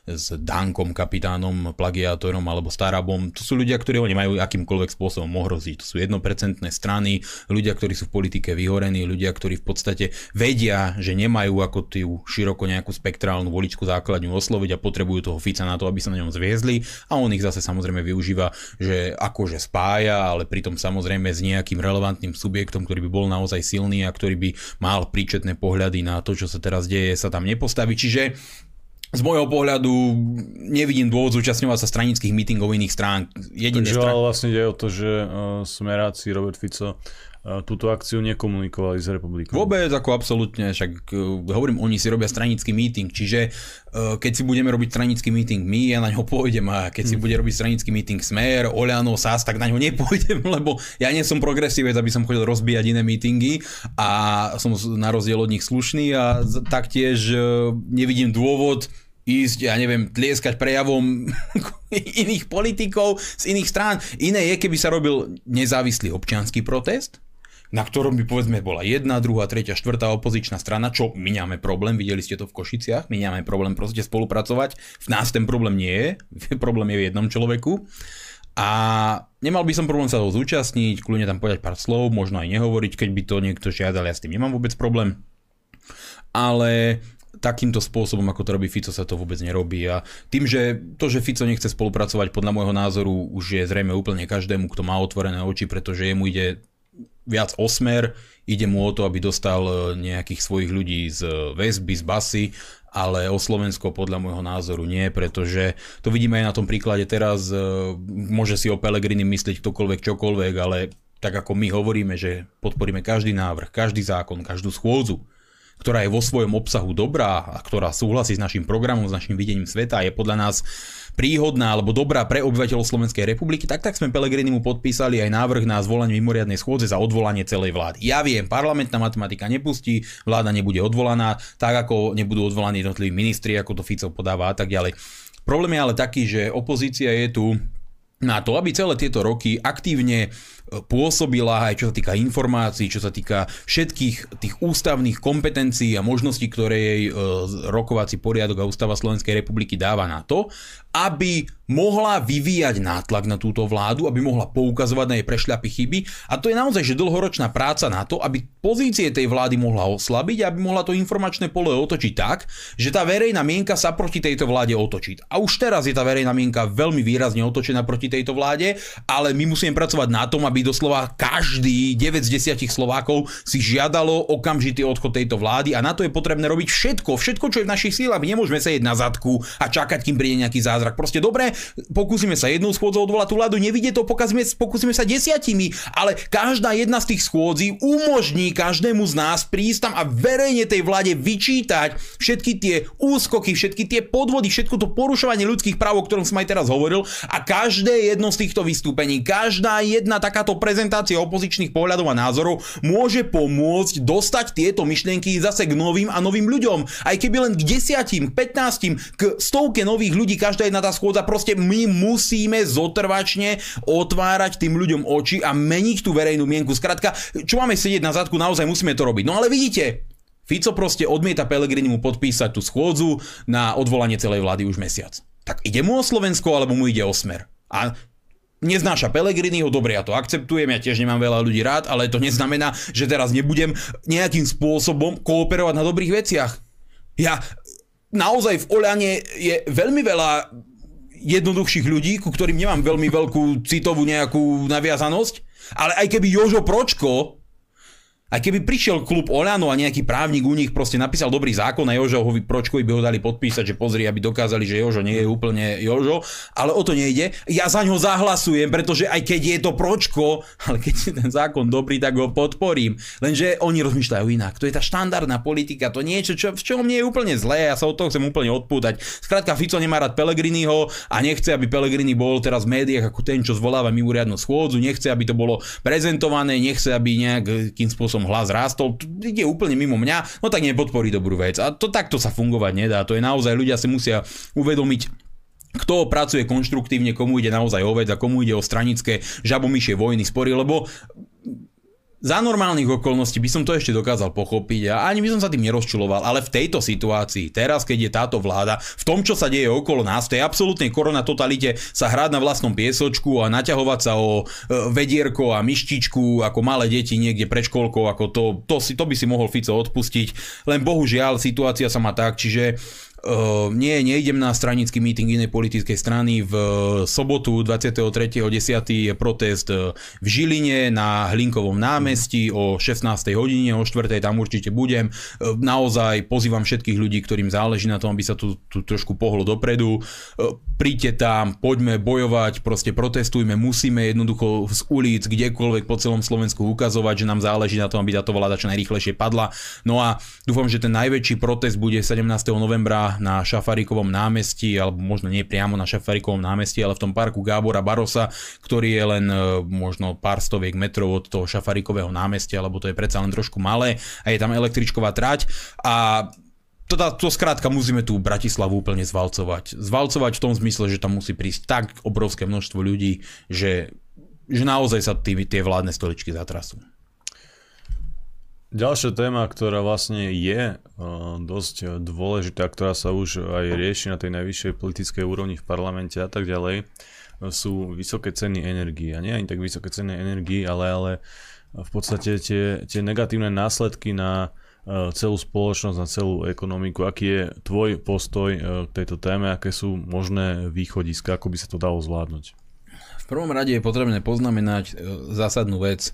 s Dankom, kapitánom, plagiátorom alebo Starabom. To sú ľudia, ktorí oni majú akýmkoľvek spôsobom ohroziť. To sú jednopercentné strany, ľudia, ktorí sú v politike vyhorení, ľudia, ktorí v podstate vedia, že nemajú ako tú široko nejakú spektrálnu voličku základňu osloviť a potrebujú toho Fica na to, aby sa na ňom zviezli a on ich zase samozrejme využíva, že akože spája, ale pritom samozrejme s nejakým relevantným subjektom, ktorý by bol naozaj silný a ktorý by mal príčetné pohľady na to, čo sa teraz deje, sa tam nepostaví. Čiže z môjho pohľadu nevidím dôvod zúčastňovať sa stranických mítingov iných strán. Jediné Takže strán... vlastne ide o to, že uh, smeráci Robert Fico túto akciu nekomunikovali s republikou. Vôbec, ako absolútne, však uh, hovorím, oni si robia stranický meeting, čiže uh, keď si budeme robiť stranický meeting my, ja na ňo pôjdem a keď si hmm. bude robiť stranický meeting Smer, Oľano, SAS, tak na ňo nepôjdem, lebo ja nie som progresívec, aby som chodil rozbíjať iné meetingy a som na rozdiel od nich slušný a taktiež uh, nevidím dôvod ísť, ja neviem, tlieskať prejavom iných politikov z iných strán. Iné je, keby sa robil nezávislý občianský protest, na ktorom by povedzme bola jedna, druhá, tretia, štvrtá opozičná strana, čo my problém, videli ste to v Košiciach, my máme problém proste spolupracovať, v nás ten problém nie je, problém je v jednom človeku. A nemal by som problém sa toho zúčastniť, kľudne tam povedať pár slov, možno aj nehovoriť, keď by to niekto žiadal, ja s tým nemám vôbec problém. Ale takýmto spôsobom, ako to robí Fico, sa to vôbec nerobí. A tým, že to, že Fico nechce spolupracovať, podľa môjho názoru už je zrejme úplne každému, kto má otvorené oči, pretože jemu ide viac o smer, ide mu o to, aby dostal e, nejakých svojich ľudí z väzby, z basy, ale o Slovensko podľa môjho názoru nie, pretože to vidíme aj na tom príklade teraz, e, môže si o Pelegrini myslieť ktokoľvek, čokoľvek, ale tak ako my hovoríme, že podporíme každý návrh, každý zákon, každú schôdzu, ktorá je vo svojom obsahu dobrá a ktorá súhlasí s našim programom, s našim videním sveta, je podľa nás príhodná alebo dobrá pre obyvateľov Slovenskej republiky, tak tak sme mu podpísali aj návrh na zvolanie mimoriadnej schôdze za odvolanie celej vlády. Ja viem, parlamentná matematika nepustí, vláda nebude odvolaná, tak ako nebudú odvolaní jednotliví ministri, ako to Fico podáva a tak ďalej. Problém je ale taký, že opozícia je tu na to, aby celé tieto roky aktívne pôsobila, aj čo sa týka informácií, čo sa týka všetkých tých ústavných kompetencií a možností, ktoré jej e, rokovací poriadok a ústava Slovenskej republiky dáva na to, aby mohla vyvíjať nátlak na túto vládu, aby mohla poukazovať na jej prešľapy chyby. A to je naozaj že dlhoročná práca na to, aby pozície tej vlády mohla oslabiť, aby mohla to informačné pole otočiť tak, že tá verejná mienka sa proti tejto vláde otočí. A už teraz je tá verejná mienka veľmi výrazne otočená proti tejto vláde, ale my musíme pracovať na tom, aby doslova každý 9 z 10 Slovákov si žiadalo okamžitý odchod tejto vlády a na to je potrebné robiť všetko, všetko, čo je v našich sílach. Nemôžeme sedieť na zadku a čakať, kým príde nejaký zázrak. Proste dobre, pokúsime sa jednou schôdzou odvolať tú vládu, nevidie to, pokazíme, pokúsime sa desiatimi, ale každá jedna z tých schôdzí umožní každému z nás prísť tam a verejne tej vláde vyčítať všetky tie úskoky, všetky tie podvody, všetko to porušovanie ľudských práv, o ktorom som aj teraz hovoril a každé jedno z týchto vystúpení, každá jedna taká takáto prezentácia opozičných pohľadov a názorov môže pomôcť dostať tieto myšlienky zase k novým a novým ľuďom. Aj keby len k desiatim, k 15, k stovke nových ľudí každá jedna tá schôdza, proste my musíme zotrvačne otvárať tým ľuďom oči a meniť tú verejnú mienku. Skrátka, čo máme sedieť na zadku, naozaj musíme to robiť. No ale vidíte, Fico proste odmieta Pelegrini mu podpísať tú schôdzu na odvolanie celej vlády už mesiac. Tak ide mu o Slovensko, alebo mu ide o smer. A neznáša Pelegriniho, dobre, ja to akceptujem, ja tiež nemám veľa ľudí rád, ale to neznamená, že teraz nebudem nejakým spôsobom kooperovať na dobrých veciach. Ja naozaj v Oľane je veľmi veľa jednoduchších ľudí, ku ktorým nemám veľmi veľkú citovú nejakú naviazanosť, ale aj keby Jožo Pročko a keby prišiel klub Olano a nejaký právnik u nich proste napísal dobrý zákon a Jožovi Pročkovi by ho dali podpísať, že pozri, aby dokázali, že Jožo nie je úplne Jožo, ale o to nejde. Ja za ňo zahlasujem, pretože aj keď je to Pročko, ale keď je ten zákon dobrý, tak ho podporím. Lenže oni rozmýšľajú inak. To je tá štandardná politika, to niečo, čo, v čom nie je úplne zlé, ja sa od toho chcem úplne odpútať. Skrátka, Fico nemá rád Pelegriniho a nechce, aby Pelegrini bol teraz v médiách ako ten, čo zvoláva mimoriadnu schôdzu, nechce, aby to bolo prezentované, nechce, aby nejakým spôsobom som hlas rástol, ide úplne mimo mňa, no tak nepodporí dobrú vec. A to takto sa fungovať nedá. To je naozaj, ľudia si musia uvedomiť, kto pracuje konštruktívne, komu ide naozaj o vec a komu ide o stranické žabomyšie vojny, spory, lebo za normálnych okolností by som to ešte dokázal pochopiť a ani by som sa tým nerozčuloval, ale v tejto situácii, teraz keď je táto vláda, v tom, čo sa deje okolo nás, v tej absolútnej korona totalite sa hrať na vlastnom piesočku a naťahovať sa o e, vedierko a myštičku ako malé deti niekde pred školkou, ako to, to, si, to by si mohol Fico odpustiť, len bohužiaľ situácia sa má tak, čiže Uh, nie, neidem na stranický meeting inej politickej strany. V sobotu 23.10. je protest e, v Žiline na Hlinkovom námestí o 16. hodine, o 4. tam určite budem. Uh, naozaj pozývam všetkých ľudí, ktorým záleží na tom, aby sa tu, tu trošku pohlo dopredu. Uh, príďte tam, poďme bojovať, proste protestujme, musíme jednoducho z ulic, kdekoľvek po celom Slovensku ukazovať, že nám záleží na tom, aby táto vláda čo najrýchlejšie padla. No a dúfam, že ten najväčší protest bude 17. novembra na Šafarikovom námestí, alebo možno nie priamo na Šafarikovom námestí, ale v tom parku Gábora Barosa, ktorý je len e, možno pár stoviek metrov od toho Šafarikového námestia, lebo to je predsa len trošku malé a je tam električková trať a teda to skrátka musíme tú Bratislavu úplne zvalcovať. Zvalcovať v tom zmysle, že tam musí prísť tak obrovské množstvo ľudí, že, že naozaj sa tými tie vládne stoličky zatrasú. Ďalšia téma, ktorá vlastne je uh, dosť dôležitá, ktorá sa už aj rieši na tej najvyššej politickej úrovni v parlamente a tak ďalej, sú vysoké ceny energii. A nie ani tak vysoké ceny energii, ale, ale v podstate tie, tie negatívne následky na uh, celú spoločnosť, na celú ekonomiku. Aký je tvoj postoj uh, k tejto téme, aké sú možné východiska, ako by sa to dalo zvládnuť? V prvom rade je potrebné poznamenať zásadnú vec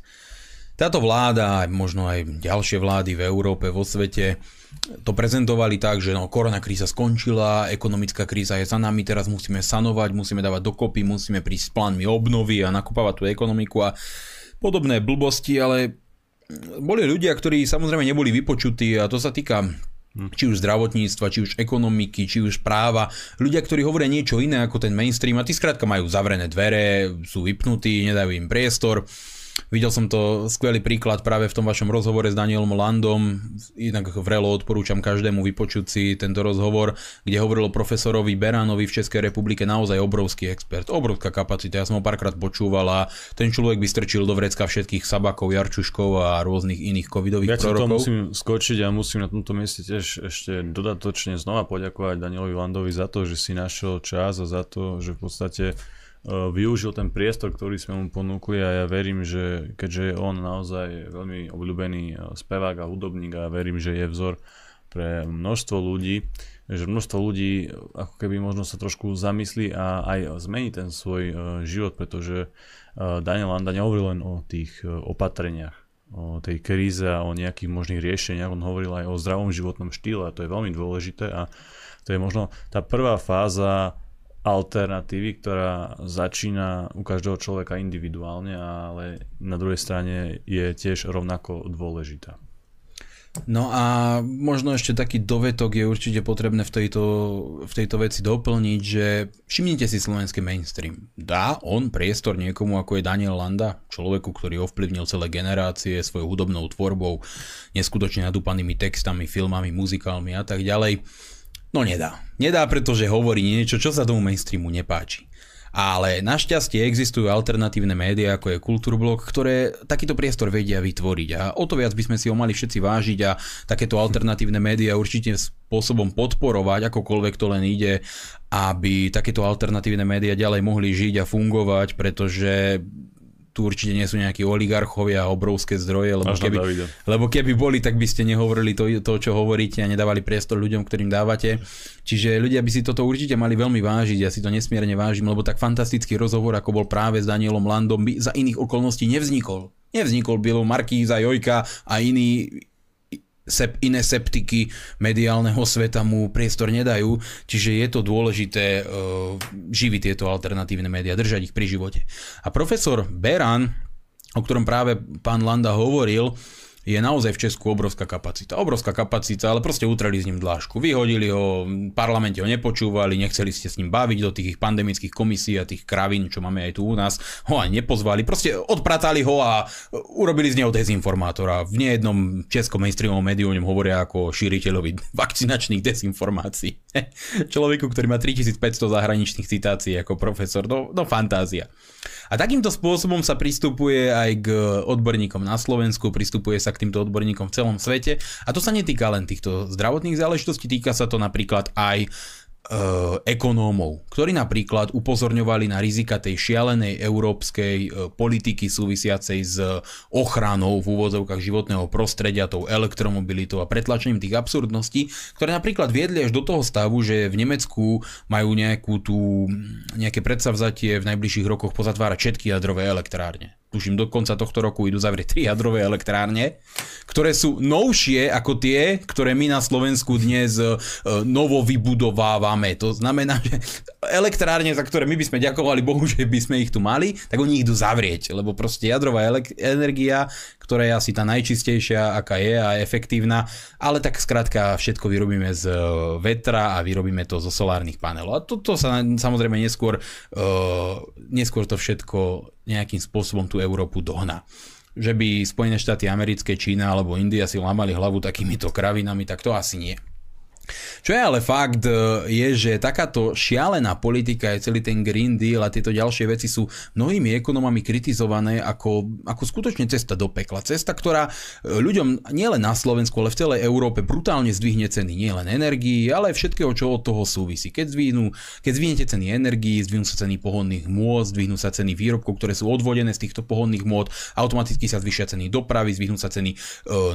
táto vláda, možno aj ďalšie vlády v Európe, vo svete, to prezentovali tak, že no, korona kríza skončila, ekonomická kríza je za nami, teraz musíme sanovať, musíme dávať dokopy, musíme prísť s plánmi obnovy a nakopávať tú ekonomiku a podobné blbosti, ale boli ľudia, ktorí samozrejme neboli vypočutí a to sa týka či už zdravotníctva, či už ekonomiky, či už práva. Ľudia, ktorí hovoria niečo iné ako ten mainstream a tí skrátka majú zavrené dvere, sú vypnutí, nedajú im priestor. Videl som to skvelý príklad práve v tom vašom rozhovore s Danielom Landom. Inak vrelo odporúčam každému vypočuť si tento rozhovor, kde hovoril o profesorovi Beránovi v Českej republike, naozaj obrovský expert, obrovská kapacita. Ja som ho párkrát počúval a ten človek by strčil do vrecka všetkých Sabakov, Jarčuškov a rôznych iných covidových ja prorokov. Ja musím skočiť a musím na tomto mieste tiež ešte dodatočne znova poďakovať Danielovi Landovi za to, že si našiel čas a za to, že v podstate využil ten priestor, ktorý sme mu ponúkli a ja verím, že keďže je on naozaj veľmi obľúbený e, spevák a hudobník a verím, že je vzor pre množstvo ľudí, že množstvo ľudí ako keby možno sa trošku zamyslí a aj zmení ten svoj e, život, pretože Daniel Landa nehovoril len o tých opatreniach, o tej kríze a o nejakých možných riešeniach, on hovoril aj o zdravom životnom štýle a to je veľmi dôležité a to je možno tá prvá fáza alternatívy, ktorá začína u každého človeka individuálne, ale na druhej strane je tiež rovnako dôležitá. No a možno ešte taký dovetok je určite potrebné v tejto, v tejto veci doplniť, že všimnite si slovenský mainstream. Dá on priestor niekomu ako je Daniel Landa, človeku, ktorý ovplyvnil celé generácie svojou hudobnou tvorbou, neskutočne nadúpanými textami, filmami, muzikálmi a tak ďalej No nedá. Nedá, pretože hovorí niečo, čo sa tomu mainstreamu nepáči. Ale našťastie existujú alternatívne médiá, ako je Kultúrblok, ktoré takýto priestor vedia vytvoriť. A o to viac by sme si ho mali všetci vážiť a takéto alternatívne médiá určite spôsobom podporovať, akokoľvek to len ide, aby takéto alternatívne médiá ďalej mohli žiť a fungovať, pretože tu určite nie sú nejakí oligarchovia a obrovské zdroje, lebo keby, lebo keby boli, tak by ste nehovorili to, to, čo hovoríte a nedávali priestor ľuďom, ktorým dávate. Čiže ľudia by si toto určite mali veľmi vážiť, ja si to nesmierne vážim, lebo tak fantastický rozhovor, ako bol práve s Danielom Landom, by za iných okolností nevznikol. Nevznikol Bilo Markíza, Jojka a iní sep, iné septiky mediálneho sveta mu priestor nedajú, čiže je to dôležité uh, živiť tieto alternatívne médiá, držať ich pri živote. A profesor Beran, o ktorom práve pán Landa hovoril, je naozaj v Česku obrovská kapacita. Obrovská kapacita, ale proste utreli s ním dlášku. Vyhodili ho, v parlamente ho nepočúvali, nechceli ste s ním baviť do tých pandemických komisí a tých kravín, čo máme aj tu u nás. Ho aj nepozvali, proste odpratali ho a urobili z neho dezinformátora. V nejednom českom mainstreamovom médiu o ňom hovoria ako šíriteľovi vakcinačných dezinformácií. Človeku, ktorý má 3500 zahraničných citácií ako profesor, no, no fantázia. A takýmto spôsobom sa pristupuje aj k odborníkom na Slovensku, pristupuje sa k týmto odborníkom v celom svete. A to sa netýka len týchto zdravotných záležitostí, týka sa to napríklad aj E, ekonómov, ktorí napríklad upozorňovali na rizika tej šialenej európskej e, politiky súvisiacej s ochranou v úvodzovkách životného prostredia, tou elektromobilitou a pretlačením tých absurdností, ktoré napríklad viedli až do toho stavu, že v Nemecku majú nejakú tú, nejaké predsavzatie v najbližších rokoch pozatvárať všetky jadrové elektrárne tuším do konca tohto roku idú zavrieť tri jadrové elektrárne, ktoré sú novšie ako tie, ktoré my na Slovensku dnes e, novo vybudovávame. To znamená, že elektrárne, za ktoré my by sme ďakovali Bohu, že by sme ich tu mali, tak oni idú zavrieť, lebo proste jadrová energia, ktorá je asi tá najčistejšia, aká je a efektívna, ale tak skrátka všetko vyrobíme z e, vetra a vyrobíme to zo solárnych panelov. A toto sa samozrejme neskôr, uh, neskôr to všetko nejakým spôsobom tú Európu dohná že by Spojené štáty americké, Čína alebo India si lámali hlavu takýmito kravinami, tak to asi nie. Čo je ale fakt, e, je, že takáto šialená politika je celý ten Green Deal a tieto ďalšie veci sú mnohými ekonomami kritizované ako, ako skutočne cesta do pekla. Cesta, ktorá e, ľuďom nielen na Slovensku, ale v celej Európe brutálne zdvihne ceny nielen energii, ale všetkého, čo od toho súvisí. Keď, zdvihnú, keď zdvihnete ceny energii, zdvihnú sa ceny pohodných môd, zdvihnú sa ceny výrobkov, ktoré sú odvodené z týchto pohodných môd, automaticky sa zvyšia ceny dopravy, zdvihnú sa ceny e,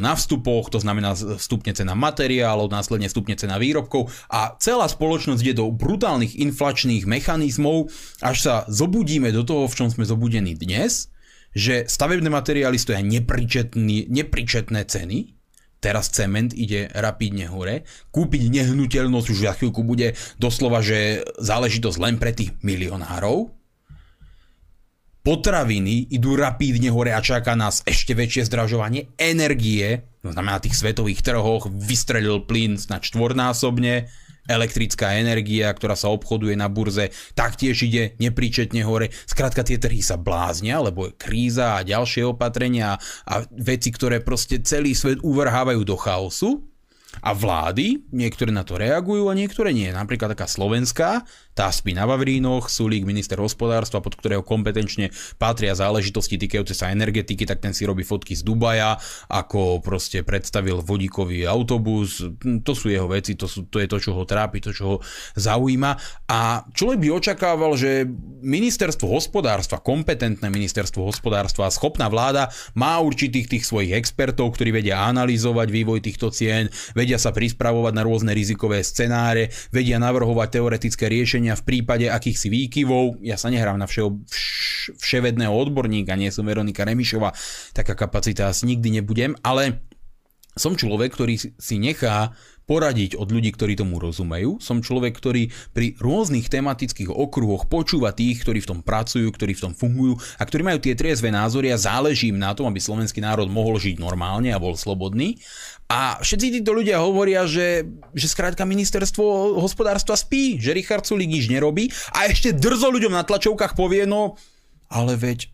na vstupoch, to znamená vstupne cena materiálov, následne vstupne cena výrobkov, výrobkov a celá spoločnosť ide do brutálnych inflačných mechanizmov, až sa zobudíme do toho, v čom sme zobudení dnes, že stavebné materiály stoja nepričetné ceny, teraz cement ide rapidne hore, kúpiť nehnuteľnosť už za chvíľku bude doslova, že záležitosť len pre tých milionárov, potraviny idú rapídne hore a čaká nás ešte väčšie zdražovanie energie, to znamená na tých svetových trhoch vystrelil plyn na štvornásobne, elektrická energia, ktorá sa obchoduje na burze, taktiež ide nepríčetne hore. Skrátka tie trhy sa bláznia, lebo je kríza a ďalšie opatrenia a veci, ktoré proste celý svet uvrhávajú do chaosu. A vlády, niektoré na to reagujú a niektoré nie. Napríklad taká slovenská, tá spí na Vavrínoch, Sulík, minister hospodárstva, pod ktorého kompetenčne patria záležitosti týkajúce sa energetiky, tak ten si robí fotky z Dubaja, ako proste predstavil vodíkový autobus. To sú jeho veci, to, sú, to je to, čo ho trápi, to, čo ho zaujíma. A človek by očakával, že ministerstvo hospodárstva, kompetentné ministerstvo hospodárstva a schopná vláda má určitých tých svojich expertov, ktorí vedia analyzovať vývoj týchto cien, vedia sa prispravovať na rôzne rizikové scenáre, vedia navrhovať teoretické riešenia v prípade akýchsi výkyvov. Ja sa nehrám na všeo, vš, vševedného odborníka, nie som Veronika Remišová, taká kapacita asi nikdy nebudem, ale som človek, ktorý si nechá poradiť od ľudí, ktorí tomu rozumejú. Som človek, ktorý pri rôznych tematických okruhoch počúva tých, ktorí v tom pracujú, ktorí v tom fungujú a ktorí majú tie triezve názory a záleží im na tom, aby slovenský národ mohol žiť normálne a bol slobodný. A všetci títo ľudia hovoria, že, že skrátka ministerstvo hospodárstva spí, že Richard Sulik nič nerobí a ešte drzo ľuďom na tlačovkách povie, no ale veď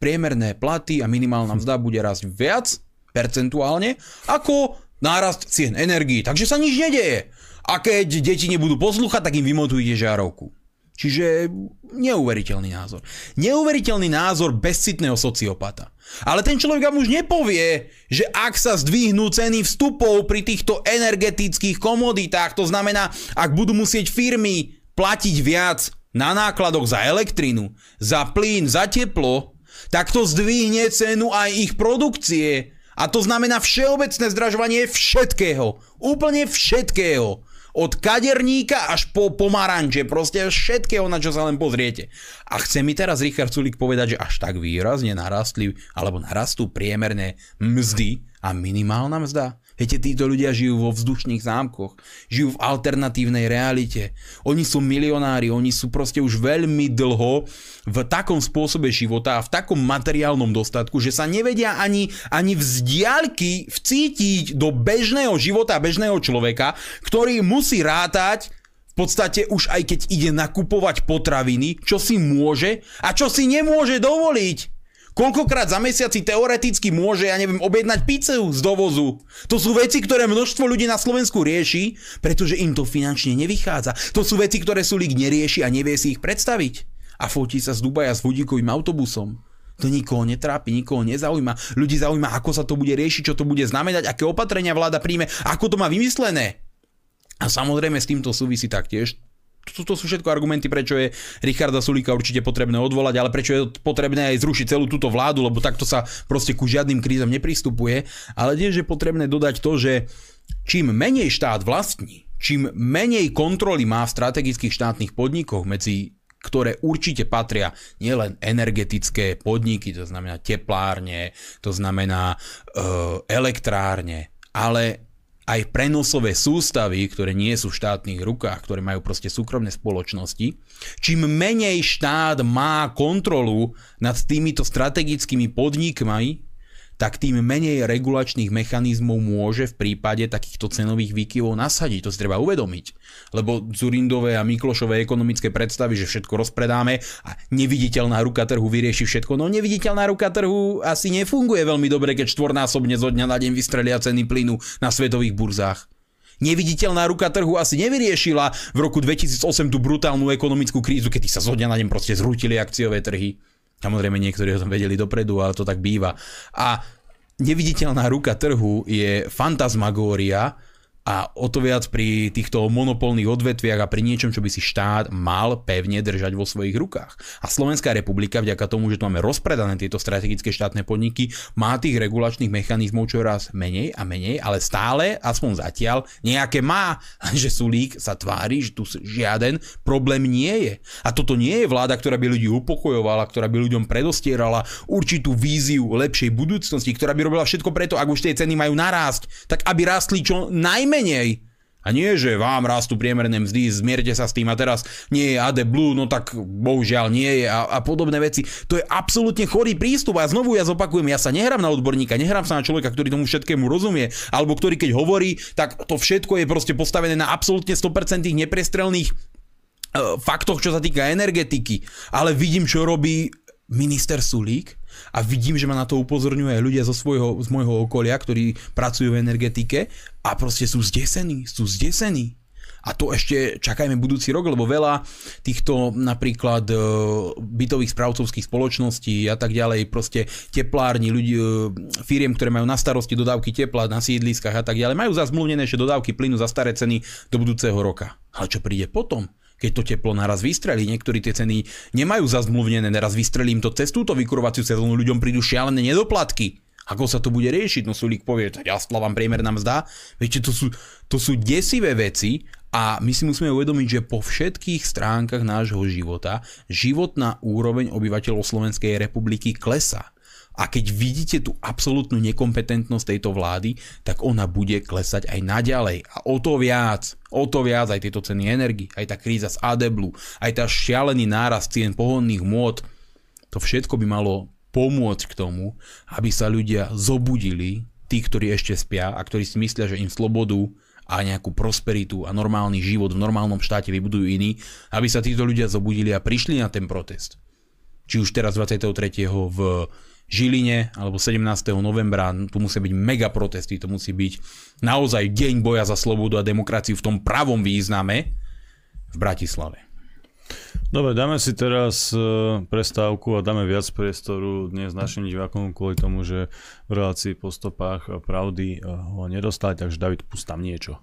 priemerné platy a minimálna mzda bude rásť viac percentuálne ako nárast cien energii. Takže sa nič nedeje. A keď deti nebudú poslúchať, tak im vymotujte žárovku. Čiže neuveriteľný názor. Neuveriteľný názor bezcitného sociopata. Ale ten človek vám už nepovie, že ak sa zdvihnú ceny vstupov pri týchto energetických komoditách, to znamená, ak budú musieť firmy platiť viac na nákladoch za elektrinu, za plyn, za teplo, tak to zdvihne cenu aj ich produkcie. A to znamená všeobecné zdražovanie všetkého. Úplne všetkého. Od kaderníka až po pomaranče, proste všetkého, na čo sa len pozriete. A chce mi teraz Richard Sulik povedať, že až tak výrazne narastli, alebo narastú priemerné mzdy a minimálna mzda? Viete, títo ľudia žijú vo vzdušných zámkoch, žijú v alternatívnej realite. Oni sú milionári, oni sú proste už veľmi dlho v takom spôsobe života a v takom materiálnom dostatku, že sa nevedia ani, ani vzdialky vcítiť do bežného života bežného človeka, ktorý musí rátať v podstate už aj keď ide nakupovať potraviny, čo si môže a čo si nemôže dovoliť. Koľkokrát za mesiac si teoreticky môže, ja neviem, objednať pizzu z dovozu. To sú veci, ktoré množstvo ľudí na Slovensku rieši, pretože im to finančne nevychádza. To sú veci, ktoré Sulik nerieši a nevie si ich predstaviť. A fotí sa z Dubaja s vodíkovým autobusom. To nikoho netrápi, nikoho nezaujíma. Ľudí zaujíma, ako sa to bude riešiť, čo to bude znamenať, aké opatrenia vláda príjme, ako to má vymyslené. A samozrejme s týmto súvisí taktiež to, to sú všetko argumenty, prečo je Richarda Sulíka určite potrebné odvolať, ale prečo je potrebné aj zrušiť celú túto vládu, lebo takto sa proste ku žiadnym krízam nepristupuje. Ale tiež je potrebné dodať to, že čím menej štát vlastní, čím menej kontroly má v strategických štátnych podnikoch, medzi ktoré určite patria nielen energetické podniky, to znamená teplárne, to znamená e, elektrárne, ale aj prenosové sústavy, ktoré nie sú v štátnych rukách, ktoré majú proste súkromné spoločnosti, čím menej štát má kontrolu nad týmito strategickými podnikmi, tak tým menej regulačných mechanizmov môže v prípade takýchto cenových výkyvov nasadiť. To si treba uvedomiť. Lebo Zurindové a Miklošové ekonomické predstavy, že všetko rozpredáme a neviditeľná ruka trhu vyrieši všetko. No neviditeľná ruka trhu asi nefunguje veľmi dobre, keď štvornásobne zo dňa na deň vystrelia ceny plynu na svetových burzách. Neviditeľná ruka trhu asi nevyriešila v roku 2008 tú brutálnu ekonomickú krízu, kedy sa zo dňa na deň proste zrútili akciové trhy. Samozrejme niektorí o tom vedeli dopredu, ale to tak býva. A neviditeľná ruka trhu je fantasmagória, a o to viac pri týchto monopolných odvetviach a pri niečom, čo by si štát mal pevne držať vo svojich rukách. A Slovenská republika, vďaka tomu, že tu máme rozpredané tieto strategické štátne podniky, má tých regulačných mechanizmov čoraz menej a menej, ale stále, aspoň zatiaľ, nejaké má. Že Sulík sa tvári, že tu žiaden problém nie je. A toto nie je vláda, ktorá by ľudí upokojovala, ktorá by ľuďom predostierala určitú víziu lepšej budúcnosti, ktorá by robila všetko preto, ak už tie ceny majú narásť, tak aby rástli čo najmenej menej. A nie, že vám rastú priemerné mzdy, zmierte sa s tým a teraz nie je AD Blue, no tak bohužiaľ nie je a, a podobné veci. To je absolútne chorý prístup a znovu ja zopakujem, ja sa nehrám na odborníka, nehrám sa na človeka, ktorý tomu všetkému rozumie, alebo ktorý keď hovorí, tak to všetko je proste postavené na absolútne 100% neprestrelných e, faktoch, čo sa týka energetiky. Ale vidím, čo robí minister Sulík a vidím, že ma na to upozorňujú aj ľudia zo svojho, z môjho okolia, ktorí pracujú v energetike a proste sú zdesení, sú zdesení. A to ešte čakajme budúci rok, lebo veľa týchto napríklad e, bytových správcovských spoločností a tak ďalej, proste teplárni, ľudí, e, firiem, ktoré majú na starosti dodávky tepla na sídliskách a tak ďalej, majú zazmluvnené ešte dodávky plynu za staré ceny do budúceho roka. Ale čo príde potom? Keď to teplo naraz vystrelí. Niektorí tie ceny nemajú zazmluvnené, naraz vystrelí im to cez túto vykurovaciu sezónu, ľuďom prídu šialené nedoplatky. Ako sa to bude riešiť? No Sulík povie, tak ja vám priemerná mzda. Viete, to sú, to sú desivé veci a my si musíme uvedomiť, že po všetkých stránkach nášho života životná úroveň obyvateľov Slovenskej republiky klesá. A keď vidíte tú absolútnu nekompetentnosť tejto vlády, tak ona bude klesať aj naďalej. A o to viac, o to viac aj tieto ceny energii, aj tá kríza z Adeblu, aj tá šialený náraz cien pohonných môd, to všetko by malo pomôcť k tomu, aby sa ľudia zobudili, tí, ktorí ešte spia a ktorí si myslia, že im slobodu a nejakú prosperitu a normálny život v normálnom štáte vybudujú iní, aby sa títo ľudia zobudili a prišli na ten protest. Či už teraz 23. v Žiline alebo 17. novembra, tu musia byť mega protesty, to musí byť naozaj deň boja za slobodu a demokraciu v tom pravom význame v Bratislave. Dobre, dáme si teraz e, prestávku a dáme viac priestoru dnes našim divákom kvôli tomu, že v relácii po stopách pravdy e, ho nedostať, takže David, pust tam niečo.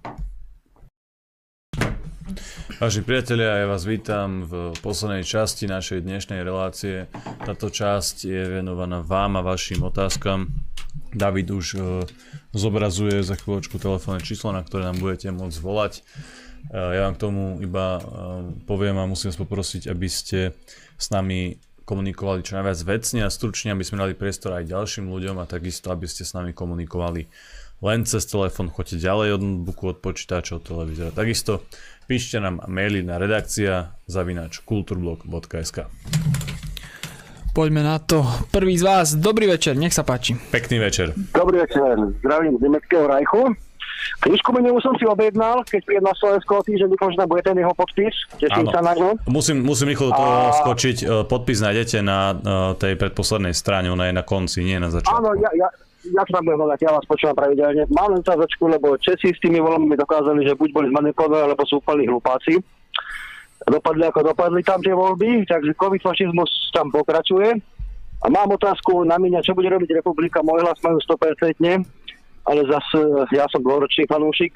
Vážení priatelia, ja vás vítam v poslednej časti našej dnešnej relácie. Táto časť je venovaná vám a vašim otázkam. David už uh, zobrazuje za chvíľočku telefónne číslo, na ktoré nám budete môcť volať. Ja vám k tomu iba poviem a musím vás poprosiť, aby ste s nami komunikovali čo najviac vecne a stručne, aby sme dali priestor aj ďalším ľuďom a takisto, aby ste s nami komunikovali len cez telefón, choďte ďalej od notebooku, od počítača, od televízora. Takisto píšte nám maily na redakcia zavinač kulturblog.sk Poďme na to. Prvý z vás, dobrý večer, nech sa páči. Pekný večer. Dobrý večer, zdravím z Nemeckého Rajchu. Knižku menu som si objednal, keď príjem na Slovensko o týždeň, dúfam, že tam bude ten jeho podpis. Teším sa na ňo. Musím, musím rýchlo do toho a... skočiť. E, podpis nájdete na e, tej predposlednej strane, ona je na konci, nie na začiatku. Áno, ja, ja, ja sa tam budem hľadať, ja vás počúvam pravidelne. Mám len začku, lebo Česi s tými voľbami dokázali, že buď boli zmanipulované, alebo sú úplní hlupáci. Dopadli ako dopadli tam tie voľby, takže covid fašizmus tam pokračuje. A mám otázku na mňa, čo bude robiť republika, môj hlas majú 100% ale zase ja som dlhoročný fanúšik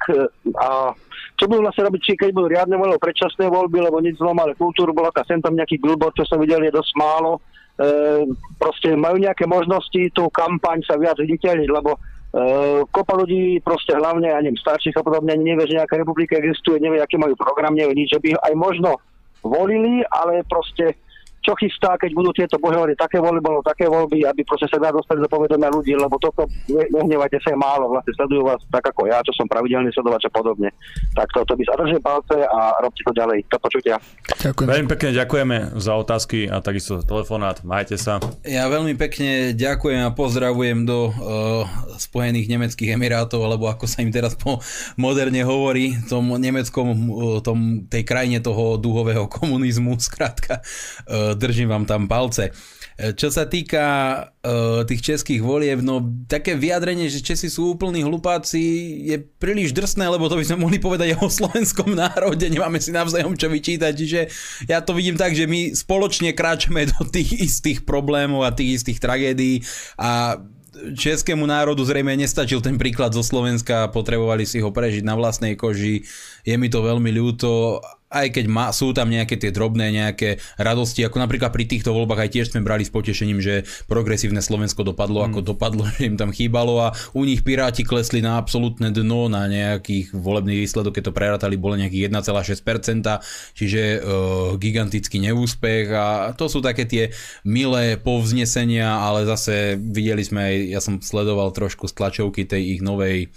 a čo budú vlastne robiť, či keď budú riadne voľby, predčasné voľby, lebo nič zlom, ale kultúru blok a sem tam nejaký billboard, čo som videl, je dosť málo. E, proste majú nejaké možnosti tú kampaň sa viac viditeľniť, lebo e, kopa ľudí proste hlavne, ja neviem, starších a podobne, nevie, že nejaká republika existuje, nevie, aký majú program, nevie nič, že by aj možno volili, ale proste čo chystá, keď budú tieto bohevody také voľby, bolo také voľby, aby proste sa dá dostať do povedomia ľudí, lebo toto, nehnevajte sa, je málo, vlastne sledujú vás tak ako ja, čo som pravidelný sledovač a podobne. Tak toto by sa držím palce a robte to ďalej. Do počutia. Ďakujem. Veľmi pekne ďakujeme za otázky a takisto telefonát. Majte sa. Ja veľmi pekne ďakujem a pozdravujem do uh, Spojených nemeckých emirátov, alebo ako sa im teraz po moderne hovorí, tom nemeckom, uh, tom, tej krajine toho duhového komunizmu, skrátka. Uh, držím vám tam palce. E, čo sa týka uh, tých českých volieb, no také vyjadrenie, že Česi sú úplní hlupáci je príliš drsné, lebo to by sme mohli povedať aj o slovenskom národe, nemáme si navzájom čo vyčítať, čiže ja to vidím tak, že my spoločne kráčame do tých istých problémov a tých istých tragédií a českému národu zrejme nestačil ten príklad zo Slovenska, potrebovali si ho prežiť na vlastnej koži. Je mi to veľmi ľúto aj keď má, sú tam nejaké tie drobné nejaké radosti, ako napríklad pri týchto voľbách aj tiež sme brali s potešením, že progresívne Slovensko dopadlo, mm. ako dopadlo, že im tam chýbalo a u nich Piráti klesli na absolútne dno na nejakých volebných výsledok, keď to prerátali, bolo nejakých 1,6%, čiže uh, gigantický neúspech a to sú také tie milé povznesenia, ale zase videli sme aj, ja som sledoval trošku z tlačovky tej ich novej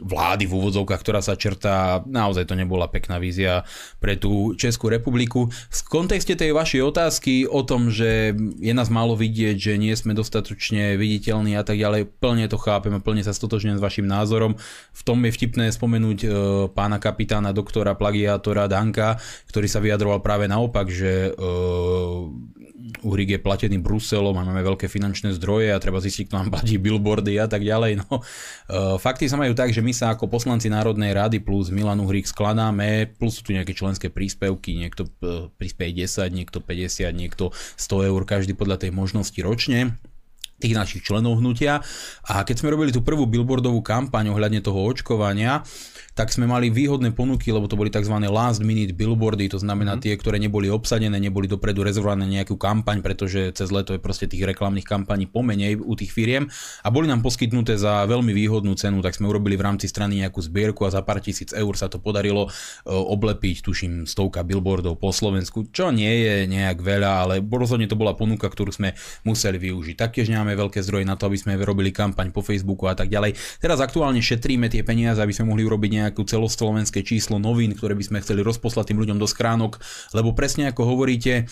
vlády v úvodzovkách, ktorá sa črtá. Naozaj to nebola pekná vízia pre tú Českú republiku. V kontexte tej vašej otázky o tom, že je nás málo vidieť, že nie sme dostatočne viditeľní a tak ďalej, plne to chápem a plne sa stotožňujem s vašim názorom. V tom je vtipné spomenúť e, pána kapitána, doktora, plagiátora Danka, ktorý sa vyjadroval práve naopak, že e, Uhrik je platený Bruselom a máme veľké finančné zdroje a treba zistiť, kto nám platí billboardy a tak ďalej. No, uh, fakty sa majú tak, že my sa ako poslanci Národnej rady plus Milan Uhrik skladáme, plus sú tu nejaké členské príspevky, niekto uh, prispieje 10, niekto 50, niekto 100 eur, každý podľa tej možnosti ročne tých našich členov hnutia. A keď sme robili tú prvú billboardovú kampaň ohľadne toho očkovania, tak sme mali výhodné ponuky, lebo to boli tzv. last minute billboardy, to znamená mm. tie, ktoré neboli obsadené, neboli dopredu rezervované nejakú kampaň, pretože cez leto je proste tých reklamných kampaní pomenej u tých firiem a boli nám poskytnuté za veľmi výhodnú cenu, tak sme urobili v rámci strany nejakú zbierku a za pár tisíc eur sa to podarilo e, oblepiť, tuším, stovka billboardov po Slovensku, čo nie je nejak veľa, ale rozhodne to bola ponuka, ktorú sme museli využiť. Taktiež nemáme veľké zdroje na to, aby sme robili kampaň po Facebooku a tak ďalej. Teraz aktuálne šetríme tie peniaze, aby sme mohli urobiť nejak nejakú celoslovenské číslo novín, ktoré by sme chceli rozposlať tým ľuďom do skránok, lebo presne ako hovoríte,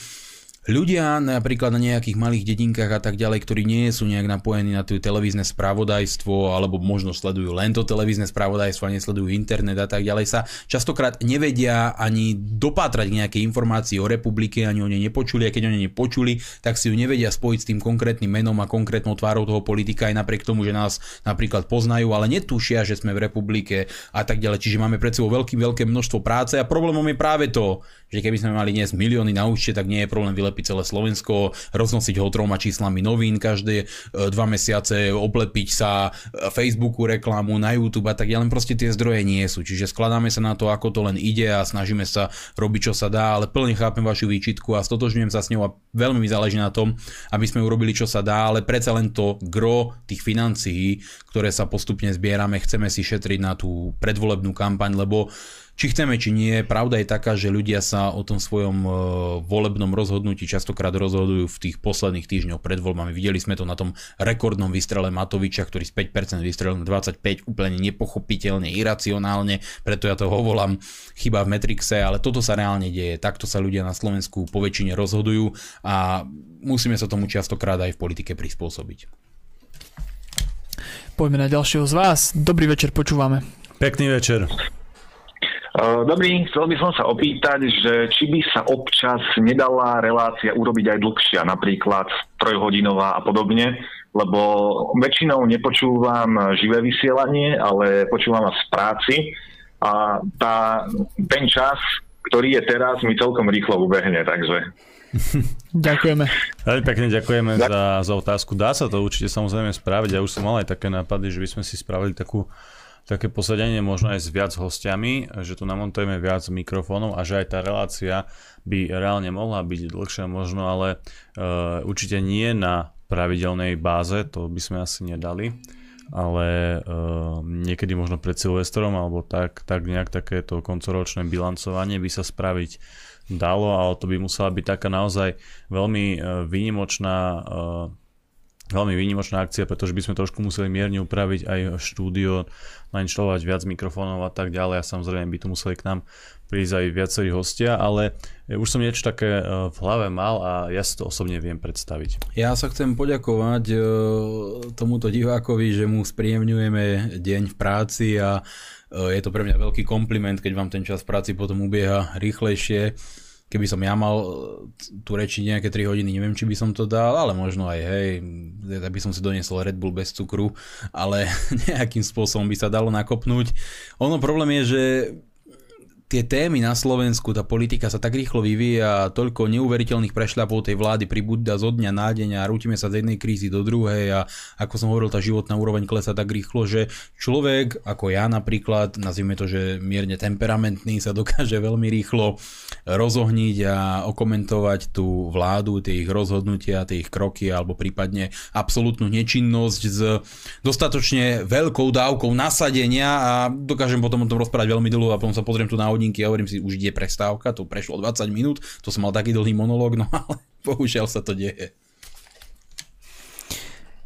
ľudia napríklad na nejakých malých dedinkách a tak ďalej, ktorí nie sú nejak napojení na to televízne spravodajstvo alebo možno sledujú len to televízne spravodajstvo a nesledujú internet a tak ďalej, sa častokrát nevedia ani dopátrať nejaké informácie o republike, ani o nej nepočuli a keď o nej nepočuli, tak si ju nevedia spojiť s tým konkrétnym menom a konkrétnou tvárou toho politika aj napriek tomu, že nás napríklad poznajú, ale netušia, že sme v republike a tak ďalej. Čiže máme pred sebou veľký, veľké množstvo práce a problémom je práve to, že keby sme mali dnes milióny na účte, tak nie je problém vylepiť celé Slovensko, roznosiť ho troma číslami novín každé e, dva mesiace, oblepiť sa e, Facebooku reklamu, na YouTube a tak len proste tie zdroje nie sú. Čiže skladáme sa na to, ako to len ide a snažíme sa robiť, čo sa dá, ale plne chápem vašu výčitku a stotožňujem sa s ňou a veľmi mi záleží na tom, aby sme urobili, čo sa dá, ale predsa len to gro tých financií, ktoré sa postupne zbierame, chceme si šetriť na tú predvolebnú kampaň, lebo či chceme, či nie, pravda je taká, že ľudia sa o tom svojom e, volebnom rozhodnutí častokrát rozhodujú v tých posledných týždňoch pred voľbami. Videli sme to na tom rekordnom vystrele Matoviča, ktorý z 5% vystrelil na 25 úplne nepochopiteľne, iracionálne, preto ja to volám chyba v Metrixe, ale toto sa reálne deje. Takto sa ľudia na Slovensku po väčšine rozhodujú a musíme sa tomu častokrát aj v politike prispôsobiť. Poďme na ďalšieho z vás. Dobrý večer, počúvame. Pekný večer. Dobrý, chcel by som sa opýtať, že či by sa občas nedala relácia urobiť aj dlhšia, napríklad trojhodinová a podobne, lebo väčšinou nepočúvam živé vysielanie, ale počúvam vás v práci a tá, ten čas, ktorý je teraz, mi celkom rýchlo ubehne, takže... Ďakujeme. Veľmi pekne ďakujeme za, za otázku. Dá sa to určite samozrejme spraviť. Ja už som mal aj také nápady, že by sme si spravili takú také posadenie možno aj s viac hostiami, že tu namontujeme viac mikrofónov a že aj tá relácia by reálne mohla byť dlhšia možno, ale uh, určite nie na pravidelnej báze, to by sme asi nedali, ale uh, niekedy možno pred Silvestrom alebo tak, tak nejak takéto koncoročné bilancovanie by sa spraviť dalo, ale to by musela byť taká naozaj veľmi uh, výnimočná uh, veľmi výnimočná akcia, pretože by sme trošku museli mierne upraviť aj štúdio, nainštalovať viac mikrofónov a tak ďalej a samozrejme by tu museli k nám prísť aj viacerí hostia, ale už som niečo také e, v hlave mal a ja si to osobne viem predstaviť. Ja sa chcem poďakovať e, tomuto divákovi, že mu spríjemňujeme deň v práci a e, je to pre mňa veľký kompliment, keď vám ten čas v práci potom ubieha rýchlejšie keby som ja mal e, tu reči nejaké 3 hodiny, neviem, či by som to dal, ale možno aj hej, by som si doniesol Red Bull bez cukru, ale nejakým spôsobom by sa dalo nakopnúť. Ono problém je, že tie témy na Slovensku, tá politika sa tak rýchlo vyvíja, toľko neuveriteľných prešľapov tej vlády pribúda zo dňa na deň a rútime sa z jednej krízy do druhej a ako som hovoril, tá životná úroveň klesa tak rýchlo, že človek ako ja napríklad, nazvime to, že mierne temperamentný sa dokáže veľmi rýchlo rozohniť a okomentovať tú vládu, tie ich rozhodnutia, tie ich kroky alebo prípadne absolútnu nečinnosť s dostatočne veľkou dávkou nasadenia a dokážem potom o tom rozprávať veľmi dlho a potom sa pozriem tu na hodinky a hovorím si, už ide prestávka, to prešlo 20 minút, to som mal taký dlhý monológ, no ale bohužiaľ sa to deje.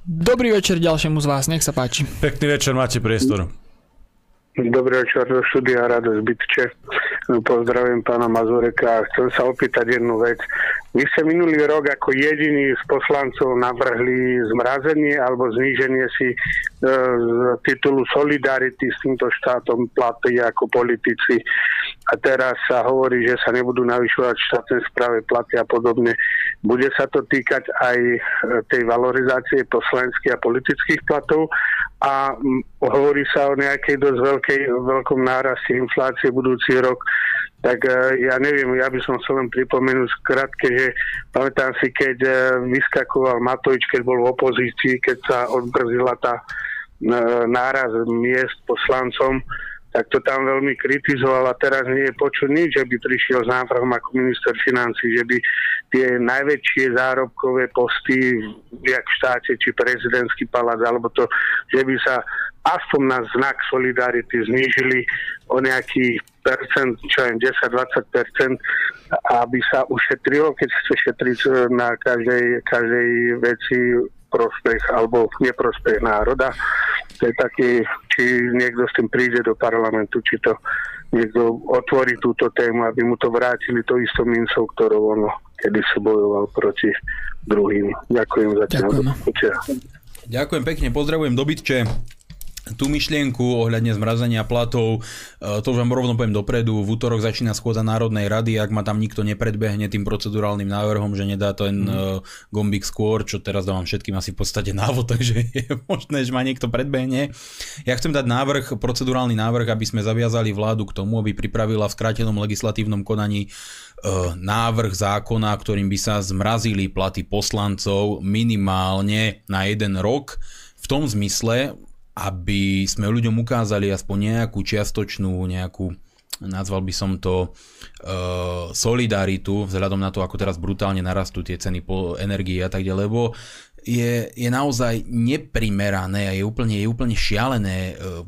Dobrý večer ďalšiemu z vás, nech sa páči. Pekný večer, máte priestor. Dobrý večer do štúdia Radosť Bytče. Pozdravujem pána Mazureka a chcem sa opýtať jednu vec. Vy ste minulý rok ako jediný z poslancov navrhli zmrazenie alebo zníženie si e, z titulu solidarity s týmto štátom platy ako politici. A teraz sa hovorí, že sa nebudú navyšovať štátne správe platy a podobne. Bude sa to týkať aj e, tej valorizácie poslaneckých a politických platov a hovorí sa o nejakej dosť veľkej, veľkom náraste inflácie budúci rok tak e, ja neviem, ja by som chcel len pripomenúť skrátke, že pamätám si, keď e, vyskakoval Matovič, keď bol v opozícii, keď sa odbrzila tá náraz miest poslancom, tak to tam veľmi kritizoval a teraz nie je počuť nič, že by prišiel s návrhom ako minister financí, že by tie najväčšie zárobkové posty, jak v štáte, či prezidentský palác, alebo to, že by sa aspoň na znak solidarity znížili o nejaký percent, čo je 10-20 percent, aby sa ušetrilo, keď chce šetriť na každej, každej veci prospech alebo neprospech národa. To je taký, či niekto s tým príde do parlamentu, či to niekto otvorí túto tému, aby mu to vrátili to isto mincov, ktorou ono kedy sa bojoval proti druhým. Ďakujem za Ďakujem. Ďakujem pekne, pozdravujem do Bytče. Tú myšlienku ohľadne zmrazenia platov, e, to už vám rovno poviem dopredu, v útorok začína schôdza Národnej rady, ak ma tam nikto nepredbehne tým procedurálnym návrhom, že nedá ten mm. gombík skôr, čo teraz dávam všetkým asi v podstate návod, takže je možné, že ma niekto predbehne. Ja chcem dať návrh, procedurálny návrh, aby sme zaviazali vládu k tomu, aby pripravila v skrátenom legislatívnom konaní e, návrh zákona, ktorým by sa zmrazili platy poslancov minimálne na jeden rok. V tom zmysle, aby sme ľuďom ukázali aspoň nejakú čiastočnú, nejakú nazval by som to uh, solidaritu, vzhľadom na to, ako teraz brutálne narastú tie ceny po energii a tak ďalej, lebo je, je naozaj neprimerané a je úplne, je úplne šialené uh,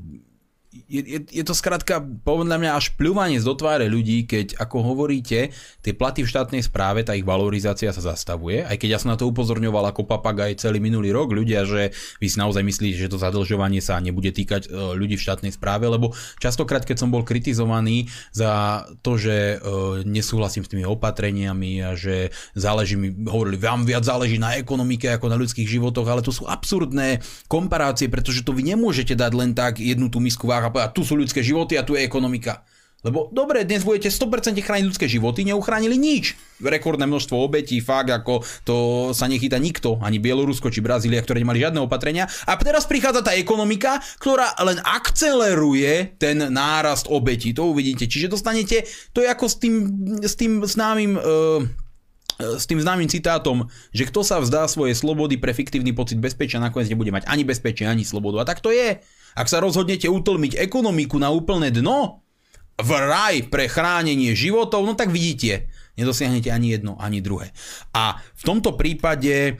je, je, je to skrátka podľa mňa až pľúvanie do tváre ľudí, keď ako hovoríte, tie platy v štátnej správe, tá ich valorizácia sa zastavuje, aj keď ja som na to upozorňoval ako papagaj celý minulý rok, ľudia, že vy si naozaj myslíte, že to zadlžovanie sa nebude týkať e, ľudí v štátnej správe, lebo častokrát, keď som bol kritizovaný za to, že e, nesúhlasím s tými opatreniami a že záleží mi, hovorili, vám viac záleží na ekonomike ako na ľudských životoch, ale to sú absurdné komparácie, pretože to vy nemôžete dať len tak jednu tú misku váh a tu sú ľudské životy a tu je ekonomika. Lebo dobre, dnes budete 100% chrániť ľudské životy, neuchránili nič. Rekordné množstvo obetí, fakt, ako to sa nechytá nikto, ani Bielorusko či Brazília, ktoré nemali žiadne opatrenia. A teraz prichádza tá ekonomika, ktorá len akceleruje ten nárast obetí. To uvidíte. Čiže dostanete, to je ako s tým, s tým známym... Uh, s tým známym citátom, že kto sa vzdá svojej slobody pre fiktívny pocit bezpečia, nakoniec nebude mať ani bezpečie, ani slobodu. A tak to je. Ak sa rozhodnete utlmiť ekonomiku na úplné dno, v raj pre chránenie životov, no tak vidíte, nedosiahnete ani jedno, ani druhé. A v tomto prípade e,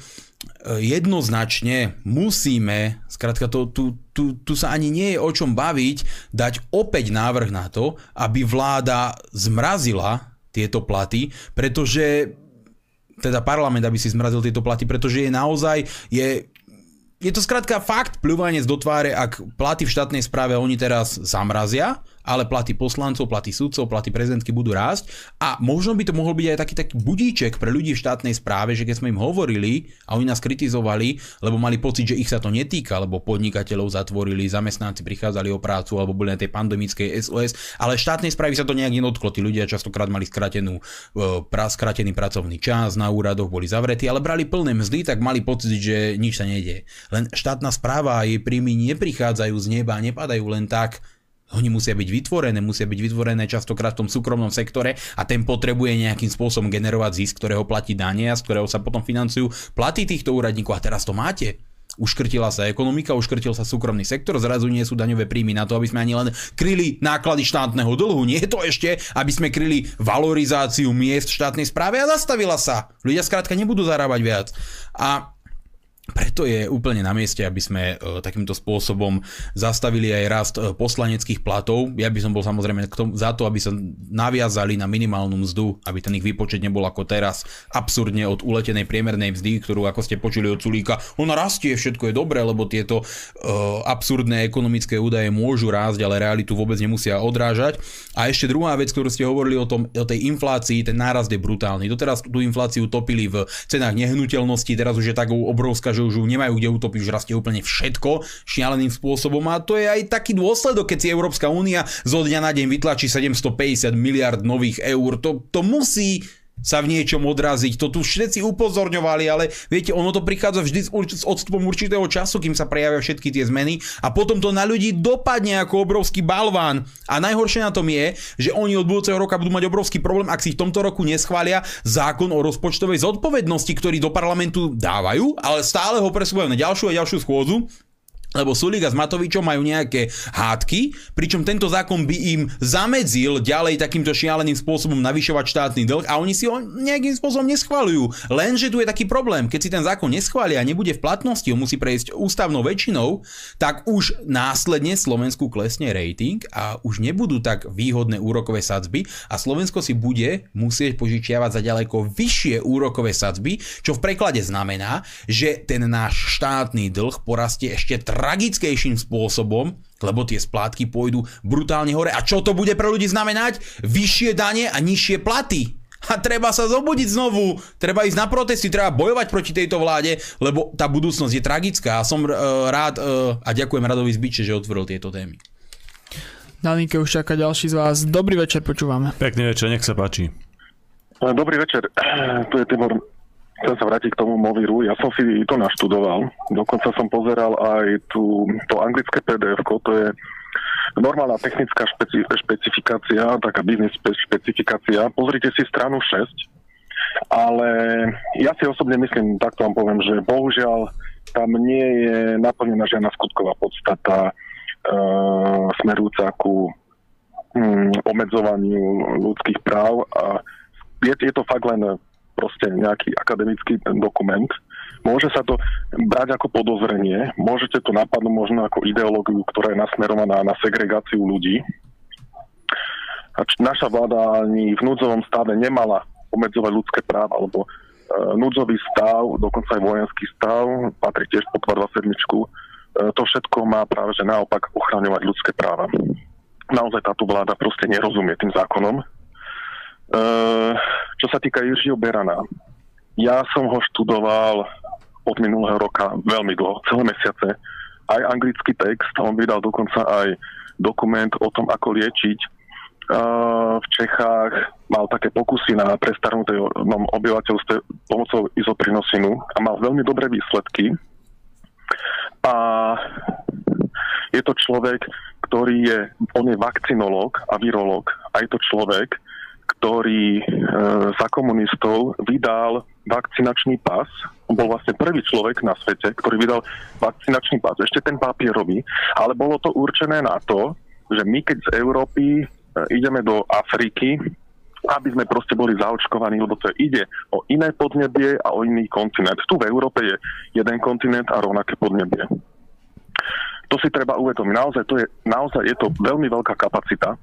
jednoznačne musíme, skrátka to, tu, tu, tu sa ani nie je o čom baviť, dať opäť návrh na to, aby vláda zmrazila tieto platy, pretože teda parlament, aby si zmrazil tieto platy, pretože je naozaj, je je to skrátka fakt pľúvanec do tváre, ak platy v štátnej správe oni teraz zamrazia, ale platy poslancov, platy sudcov, platy prezidentky budú rásť a možno by to mohol byť aj taký taký budíček pre ľudí v štátnej správe, že keď sme im hovorili a oni nás kritizovali, lebo mali pocit, že ich sa to netýka, lebo podnikateľov zatvorili, zamestnanci prichádzali o prácu alebo boli na tej pandemickej SOS, ale štátnej správy sa to nejak nedotklo. Tí ľudia častokrát mali skratenú, e, pra, skratený pracovný čas, na úradoch boli zavretí, ale brali plné mzdy, tak mali pocit, že nič sa nedie. Len štátna správa a jej príjmy neprichádzajú z neba, nepadajú len tak, oni musia byť vytvorené, musia byť vytvorené častokrát v tom súkromnom sektore a ten potrebuje nejakým spôsobom generovať zisk, ktorého platí dane a z ktorého sa potom financujú platy týchto úradníkov. A teraz to máte. Uškrtila sa ekonomika, uškrtil sa súkromný sektor, zrazu nie sú daňové príjmy na to, aby sme ani len kryli náklady štátneho dlhu. Nie je to ešte, aby sme kryli valorizáciu miest v štátnej správe a zastavila sa. Ľudia skrátka nebudú zarábať viac. A preto je úplne na mieste, aby sme e, takýmto spôsobom zastavili aj rast e, poslaneckých platov. Ja by som bol samozrejme k tomu, za to, aby sa naviazali na minimálnu mzdu, aby ten ich výpočet nebol ako teraz absurdne od uletenej priemernej mzdy, ktorú ako ste počuli od Sulíka, ona rastie, všetko je dobré, lebo tieto uh, absurdné ekonomické údaje môžu rásť, ale realitu vôbec nemusia odrážať. A ešte druhá vec, ktorú ste hovorili o, tom, o tej inflácii, ten nárast je brutálny. Doteraz tú infláciu topili v cenách nehnuteľností, teraz už je tak obrovská že už nemajú kde utopiť, už rastie úplne všetko šialeným spôsobom a to je aj taký dôsledok, keď si Európska únia zo dňa na deň vytlačí 750 miliard nových eur. To, to musí sa v niečom odraziť. To tu všetci upozorňovali, ale viete, ono to prichádza vždy s odstupom určitého času, kým sa prejavia všetky tie zmeny a potom to na ľudí dopadne ako obrovský balván. A najhoršie na tom je, že oni od budúceho roka budú mať obrovský problém, ak si v tomto roku neschvália zákon o rozpočtovej zodpovednosti, ktorý do parlamentu dávajú, ale stále ho presúvajú na ďalšiu a ďalšiu schôdzu lebo Sulík a s Matovičom majú nejaké hádky, pričom tento zákon by im zamedzil ďalej takýmto šialeným spôsobom navyšovať štátny dlh a oni si ho nejakým spôsobom neschvalujú. Lenže tu je taký problém, keď si ten zákon neschvália a nebude v platnosti, on musí prejsť ústavnou väčšinou, tak už následne Slovensku klesne rating a už nebudú tak výhodné úrokové sadzby a Slovensko si bude musieť požičiavať za ďaleko vyššie úrokové sadzby, čo v preklade znamená, že ten náš štátny dlh porastie ešte tragickejším spôsobom, lebo tie splátky pôjdu brutálne hore. A čo to bude pre ľudí znamenať? Vyššie dane a nižšie platy. A treba sa zobudiť znovu, treba ísť na protesty, treba bojovať proti tejto vláde, lebo tá budúcnosť je tragická a som uh, rád uh, a ďakujem Radovi Zbiče, že otvoril tieto témy. Na linke už čaká ďalší z vás. Dobrý večer, počúvame. Pekný večer, nech sa páči. Dobrý večer, tu je Tibor. Chcem sa vrátiť k tomu Moviru. Ja som si to naštudoval. Dokonca som pozeral aj tú, to anglické pdf to je normálna technická špeci- špecifikácia, taká biznis špecifikácia. Pozrite si stranu 6, ale ja si osobne myslím, takto vám poviem, že bohužiaľ tam nie je naplnená žiadna skutková podstata e, smerujúca ku hm, obmedzovaniu ľudských práv a je, je to fakt len proste nejaký akademický dokument, Môže sa to brať ako podozrenie, môžete to napadnúť možno ako ideológiu, ktorá je nasmerovaná na segregáciu ľudí. Naša vláda ani v núdzovom stave nemala obmedzovať ľudské práva, alebo e, núdzový stav, dokonca aj vojenský stav, patrí tiež pod 27. E, to všetko má práve že naopak ochraňovať ľudské práva. Naozaj táto vláda proste nerozumie tým zákonom. Čo sa týka Jiřího Berana, ja som ho študoval od minulého roka veľmi dlho, celé mesiace. Aj anglický text, on vydal dokonca aj dokument o tom, ako liečiť v Čechách mal také pokusy na prestarnutom obyvateľstve pomocou izoprinosinu a mal veľmi dobré výsledky. A je to človek, ktorý je, on je vakcinológ a virológ a je to človek, ktorý e, za komunistov vydal vakcinačný pas. On bol vlastne prvý človek na svete, ktorý vydal vakcinačný pas. Ešte ten papierový, ale bolo to určené na to, že my keď z Európy e, ideme do Afriky, aby sme proste boli zaočkovaní, lebo to ide o iné podnebie a o iný kontinent. Tu v Európe je jeden kontinent a rovnaké podnebie. To si treba uvedomiť. Naozaj, to je, naozaj je to veľmi veľká kapacita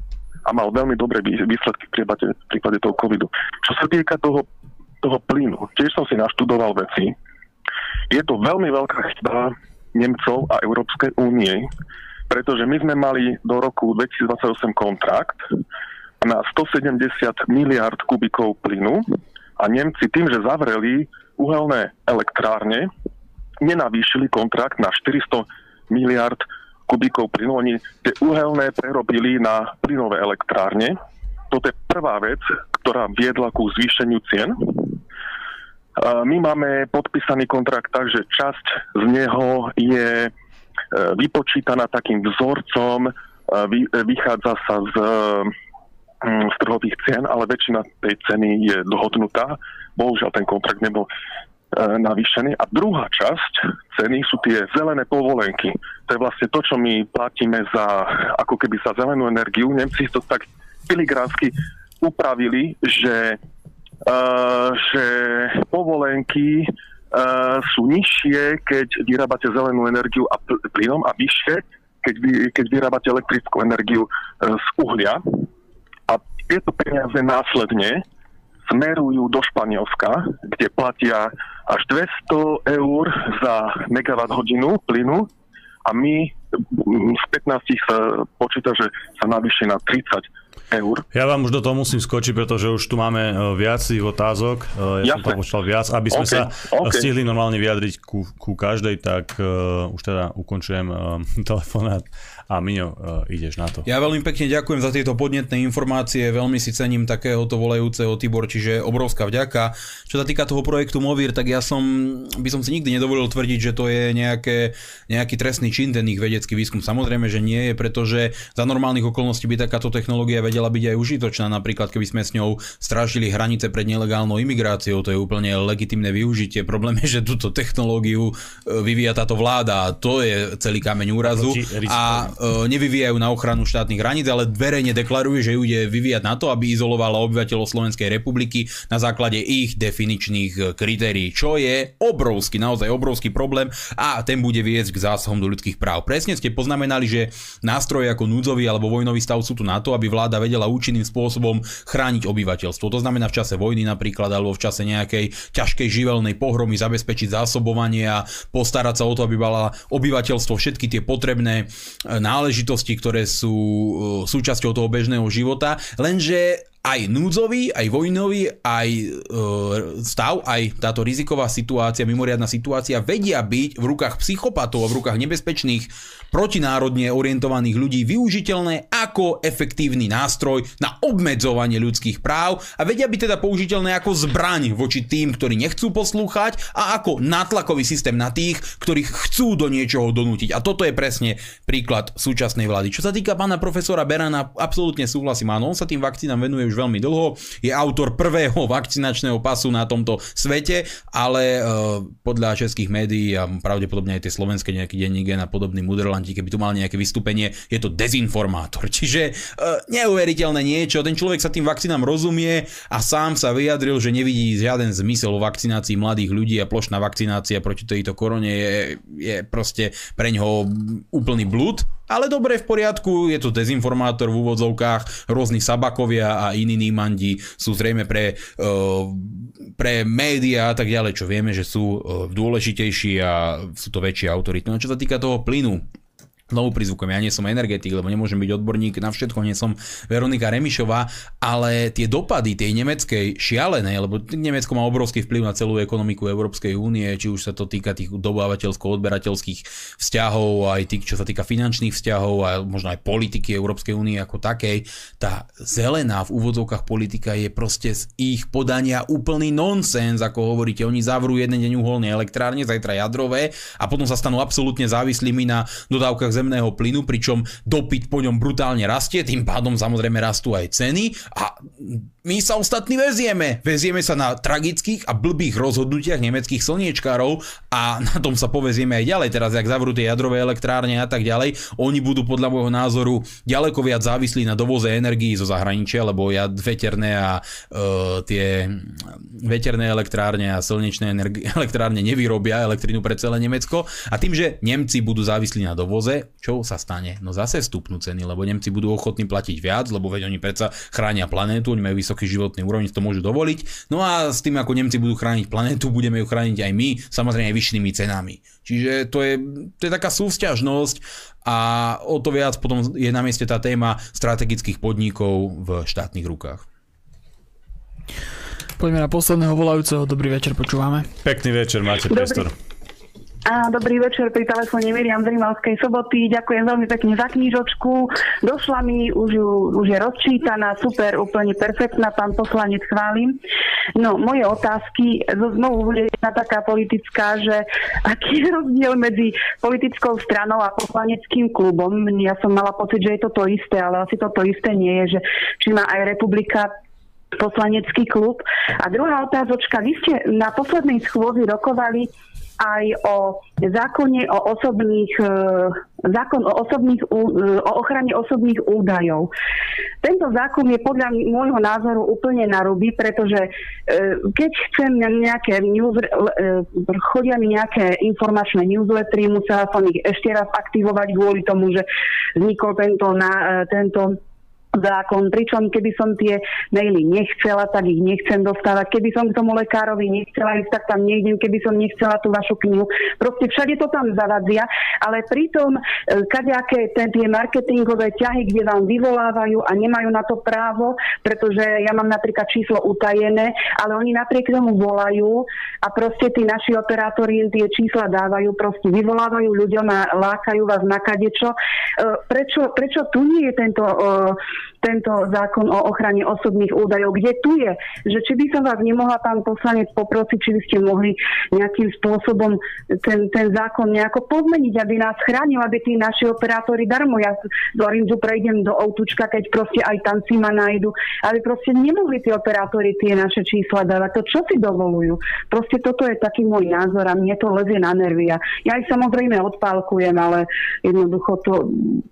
a mal veľmi dobré výsledky v prípade, v prípade toho covidu. Čo sa týka toho, toho plynu, tiež som si naštudoval veci. Je to veľmi veľká chyba Nemcov a Európskej únie, pretože my sme mali do roku 2028 kontrakt na 170 miliard kubikov plynu a Nemci tým, že zavreli uhelné elektrárne, nenavýšili kontrakt na 400 miliard kubíkov plynu. Oni tie uhelné prerobili na plynové elektrárne. Toto je prvá vec, ktorá viedla ku zvýšeniu cien. My máme podpísaný kontrakt tak, že časť z neho je e, vypočítaná takým vzorcom, vychádza sa z, mm, z trhových cien, ale väčšina tej ceny je dohodnutá. Bohužiaľ ten kontrakt nebol E, navýšený. A druhá časť ceny sú tie zelené povolenky. To je vlastne to, čo my platíme za, ako keby za zelenú energiu. Nemci to tak filigránsky upravili, že, uh, že povolenky uh, sú nižšie, keď vyrábate zelenú energiu a plynom a vyššie, keď, vy, keď vyrábate elektrickú energiu uh, z uhlia. A tieto peniaze následne smerujú do Španielska, kde platia až 200 eur za megawatt hodinu plynu a my z 15 sa počíta, že sa navýši na 30 eur. Ja vám už do toho musím skočiť, pretože už tu máme e, viac tých otázok. E, ja Jasne. som to počítal viac. Aby sme okay. sa okay. stihli normálne vyjadriť ku, ku každej, tak uh, už teda ukončujem uh, telefonát a Miňo, uh, ideš na to. Ja veľmi pekne ďakujem za tieto podnetné informácie, veľmi si cením takéhoto volajúceho Tibor, čiže obrovská vďaka. Čo sa týka toho projektu Movir, tak ja som, by som si nikdy nedovolil tvrdiť, že to je nejaké, nejaký trestný čin, ten ich vedecký výskum. Samozrejme, že nie je, pretože za normálnych okolností by takáto technológia vedela byť aj užitočná, napríklad keby sme s ňou strážili hranice pred nelegálnou imigráciou, to je úplne legitimné využitie. Problém je, že túto technológiu e, vyvíja táto vláda a to je celý kameň úrazu. A E, nevyvíjajú na ochranu štátnych hraníc, ale verejne deklaruje, že ju ide vyvíjať na to, aby izolovala obyvateľov Slovenskej republiky na základe ich definičných e, kritérií, čo je obrovský, naozaj obrovský problém a ten bude viesť k zásahom do ľudských práv. Presne ste poznamenali, že nástroje ako núdzový alebo vojnový stav sú tu na to, aby vláda vedela účinným spôsobom chrániť obyvateľstvo. To znamená v čase vojny napríklad alebo v čase nejakej ťažkej živelnej pohromy zabezpečiť zásobovanie a postarať sa o to, aby mala obyvateľstvo všetky tie potrebné e, náležitosti, ktoré sú e, súčasťou toho bežného života, lenže aj núdzový, aj vojnový, aj e, stav, aj táto riziková situácia, mimoriadná situácia vedia byť v rukách psychopatov v rukách nebezpečných protinárodne orientovaných ľudí využiteľné ako efektívny nástroj na obmedzovanie ľudských práv a vedia byť teda použiteľné ako zbraň voči tým, ktorí nechcú poslúchať a ako natlakový systém na tých, ktorých chcú do niečoho donútiť. A toto je presne príklad súčasnej vlády. Čo sa týka pána profesora Berana, absolútne súhlasím. Áno, on sa tým vakcínám venuje už veľmi dlho. Je autor prvého vakcinačného pasu na tomto svete, ale e, podľa českých médií a pravdepodobne aj tie slovenské nejaký denník a podobný Muderland Atlanti, keby tu mal nejaké vystúpenie, je to dezinformátor. Čiže uh, neuveriteľné niečo, ten človek sa tým vakcínám rozumie a sám sa vyjadril, že nevidí žiaden zmysel o vakcinácii mladých ľudí a plošná vakcinácia proti tejto korone je, je proste pre ňoho úplný blúd. Ale dobre, v poriadku, je to dezinformátor v úvodzovkách, rôzni sabakovia a iní nímandi sú zrejme pre, uh, pre médiá a tak ďalej, čo vieme, že sú uh, dôležitejší a sú to väčšie autority. No čo sa týka toho plynu, znovu prizvukujem, ja nie som energetik, lebo nemôžem byť odborník. Na všetko, nie som Veronika Remišová, ale tie dopady tej nemeckej šialenej, lebo Nemecko má obrovský vplyv na celú ekonomiku Európskej únie, či už sa to týka tých dobávateľsko-odberateľských vzťahov, aj tých, čo sa týka finančných vzťahov a možno aj politiky Európskej únie ako takej, tá zelená v úvodzovkách politika je proste z ich podania úplný nonsens, ako hovoríte, oni zavrú jeden deň uholné elektrárne, zajtra jadrové a potom sa stanú absolútne závislými na dodávkach zemného plynu, pričom dopyt po ňom brutálne rastie, tým pádom samozrejme rastú aj ceny a my sa ostatní vezieme. Vezieme sa na tragických a blbých rozhodnutiach nemeckých slniečkárov a na tom sa povezieme aj ďalej. Teraz, ak zavrú tie jadrové elektrárne a tak ďalej, oni budú podľa môjho názoru ďaleko viac závislí na dovoze energií zo zahraničia, lebo ja veterné a uh, tie veterné elektrárne a slnečné energi- elektrárne nevyrobia elektrinu pre celé Nemecko. A tým, že Nemci budú závislí na dovoze, čo sa stane? No zase stupnú ceny, lebo Nemci budú ochotní platiť viac, lebo veď oni predsa chránia planétu, oni majú vysoký životný úroveň, to môžu dovoliť. No a s tým, ako Nemci budú chrániť planetu, budeme ju chrániť aj my, samozrejme aj vyššími cenami. Čiže to je, to je taká súvzťažnosť a o to viac potom je na mieste tá téma strategických podnikov v štátnych rukách. Poďme na posledného volajúceho. Dobrý večer, počúvame. Pekný večer, máte Dobrý. priestor. A dobrý večer pri telefóne Miriam z Rimavskej soboty. Ďakujem veľmi pekne za knížočku. Došla mi, už, ju, už je rozčítaná, super, úplne perfektná, pán poslanec, chválim. No, moje otázky, znovu bude jedna taká politická, že aký je rozdiel medzi politickou stranou a poslaneckým klubom. Ja som mala pocit, že je to to isté, ale asi to to isté nie je, že či má aj republika poslanecký klub. A druhá otázočka, vy ste na poslednej schôzi rokovali aj o zákone o osobných, e, zákon o, osobných, e, o ochrane osobných údajov. Tento zákon je podľa môjho názoru úplne na ruby, pretože e, keď chcem nejaké news, chodia mi nejaké informačné newslettery, musela som ich ešte raz aktivovať kvôli tomu, že vznikol tento, na, tento zákon, pričom keby som tie maily nechcela, tak ich nechcem dostávať. Keby som k tomu lekárovi nechcela ísť, tak tam nejdem, keby som nechcela tú vašu knihu. Proste všade to tam zavadzia, ale pritom e, kadejaké tie marketingové ťahy, kde vám vyvolávajú a nemajú na to právo, pretože ja mám napríklad číslo utajené, ale oni napriek tomu volajú a proste tí naši operátori tie čísla dávajú, proste vyvolávajú ľuďom a lákajú vás na kadečo. E, prečo, prečo tu nie je tento e, tento zákon o ochrane osobných údajov. Kde tu je? Že či by som vás nemohla, pán poslanec, poprosiť, či by ste mohli nejakým spôsobom ten, ten zákon nejako pozmeniť, aby nás chránil, aby tí naši operátori darmo, ja do Rinzu prejdem do Outučka, keď proste aj tam si ma nájdu, aby proste nemohli tí operátori tie naše čísla dávať. To čo si dovolujú? Proste toto je taký môj názor a mne to lezie na nervy. Ja ich samozrejme odpálkujem, ale jednoducho to,